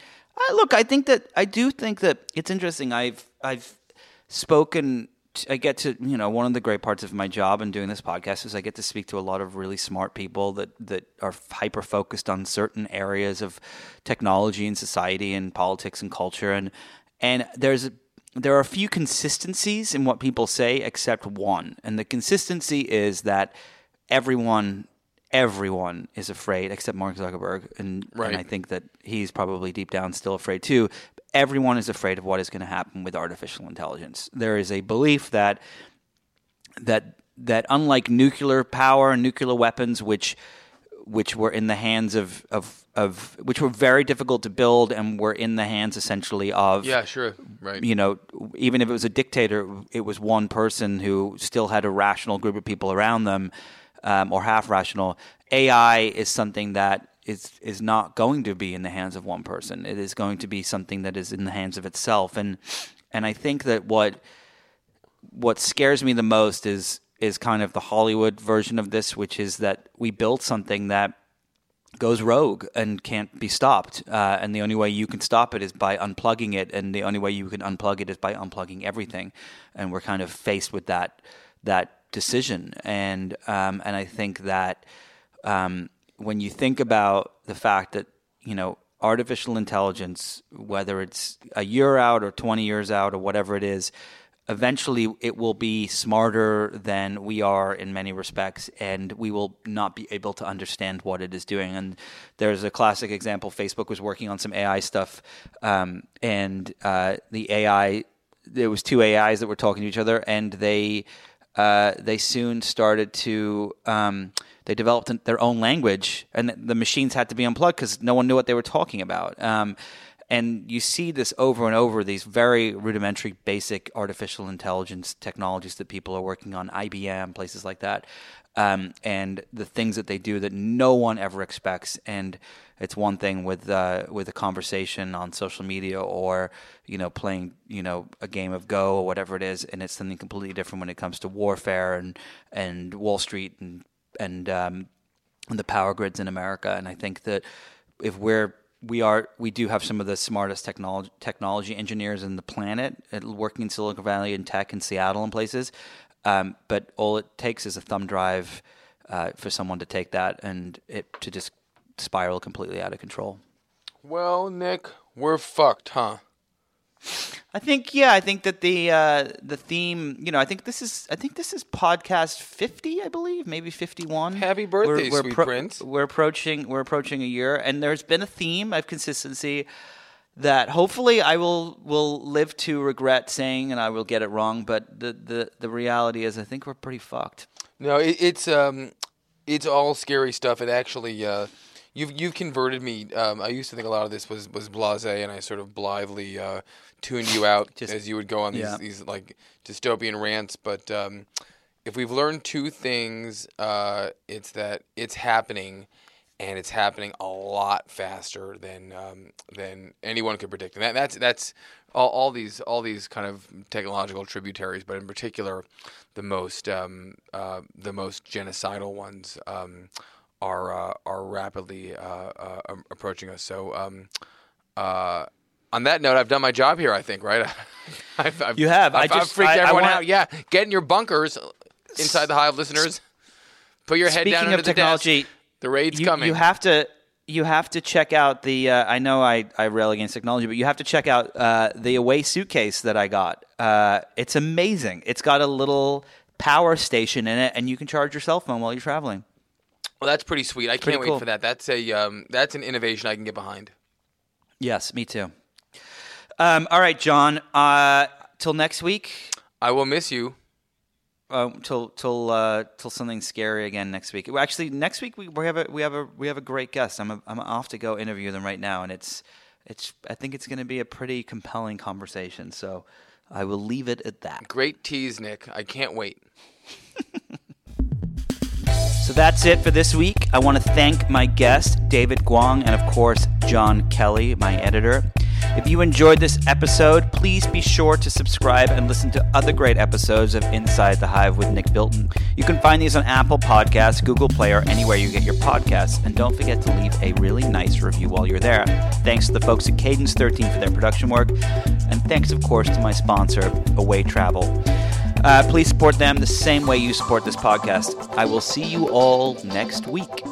look, I think that I do think that it's interesting. I've I've spoken. I get to you know one of the great parts of my job and doing this podcast is I get to speak to a lot of really smart people that that are hyper focused on certain areas of technology and society and politics and culture and and there's there are a few consistencies in what people say except one and the consistency is that everyone everyone is afraid except Mark Zuckerberg and,
Right.
and I think that he's probably deep down still afraid too everyone is afraid of what is going to happen with artificial intelligence there is a belief that that that unlike nuclear power and nuclear weapons which which were in the hands of, of, of which were very difficult to build and were in the hands essentially of
Yeah, sure, right.
you know, even if it was a dictator, it was one person who still had a rational group of people around them, um, or half rational. AI is something that is is not going to be in the hands of one person. It is going to be something that is in the hands of itself, and and I think that what what scares me the most is is kind of the Hollywood version of this, which is that we built something that goes rogue and can't be stopped. Uh, and the only way you can stop it is by unplugging it, and the only way you can unplug it is by unplugging everything. And we're kind of faced with that that decision. And um, and I think that um, when you think about the fact that you know artificial intelligence, whether it's a year out or twenty years out or whatever it is, eventually it will be smarter than we are in many respects and we will not be able to understand what it is doing and there's a classic example facebook was working on some ai stuff um, and uh, the ai there was two ais that were talking to each other and they uh, they soon started to um, they developed their own language and the machines had to be unplugged because no one knew what they were talking about. Um, and you see this over and over these very rudimentary basic artificial intelligence technologies that people are working on ibm places like that um, and the things that they do that no one ever expects and it's one thing with uh, with a conversation on social media or you know playing you know a game of go or whatever it is and it's something completely different when it comes to warfare and and wall street and and um, and the power grids in America. And I think that if we're we are we do have some of the smartest technology technology engineers in the planet working in Silicon Valley and tech in Seattle and places. Um, but all it takes is a thumb drive uh, for someone to take that and it to just spiral completely out of control.
Well, Nick, we're fucked, huh?
I think yeah, I think that the uh, the theme, you know, I think this is I think this is podcast 50, I believe, maybe 51.
Happy birthday, sweet prince.
We're approaching we're approaching a year and there's been a theme of consistency that hopefully I will will live to regret saying and I will get it wrong, but the the, the reality is I think we're pretty fucked.
No, it, it's um, it's all scary stuff. It actually, uh, you've you've converted me. Um, I used to think a lot of this was was blasé, and I sort of blithely uh, tuned you out
Just-
as you would go on these
yeah.
these like dystopian rants. But um, if we've learned two things, uh, it's that it's happening, and it's happening a lot faster than um, than anyone could predict. And that, that's that's all, all these all these kind of technological tributaries, but in particular, the most um, uh, the most genocidal ones um, are uh, are rapidly uh, uh, approaching us. So. Um, uh, on that note, I've done my job here. I think, right? I've, I've,
You have. I
I've, I've
just-
freaked
I- I
everyone
wanna-
out. Yeah, get in your bunkers inside the hive, listeners. Put your head down
Speaking of
the
technology,
desk. The raid's
you,
coming.
you have to you have to check out the uh, I know I, I rail against technology, but you have to check out uh, the away suitcase that I got. Uh, it's amazing. It's got a little power station in it, and you can charge your cell phone while you're traveling.
well, that's pretty sweet. I
Pretty
can't
cool.
wait for that. That's a um, that's an innovation I can get behind.
Yes, me too. Um, all right, John. Uh, till next week.
I will miss you.
Uh, till till uh, till something scary again next week. Well, actually, next week we, we have a we have a we have a great guest. I'm a, I'm off to go interview them right now, and it's it's I think it's going to be a pretty compelling conversation. So I will leave it at that.
Great tease, Nick. I can't wait.
So that's it for this week. I want to thank my guest, David Kwong, and of course, John Kelly, my editor. If you enjoyed this episode, please be sure to subscribe and listen to other great episodes of Inside the Hive with Nick Bilton. You can find these on Apple Podcasts, Google Play, or anywhere you get your podcasts. And don't forget to leave a really nice review while you're there. Thanks to the folks at Cadence 13 for their production work. And thanks, of course, to my sponsor, Away Travel. Uh, please support them the same way you support this podcast. I will see you all next week.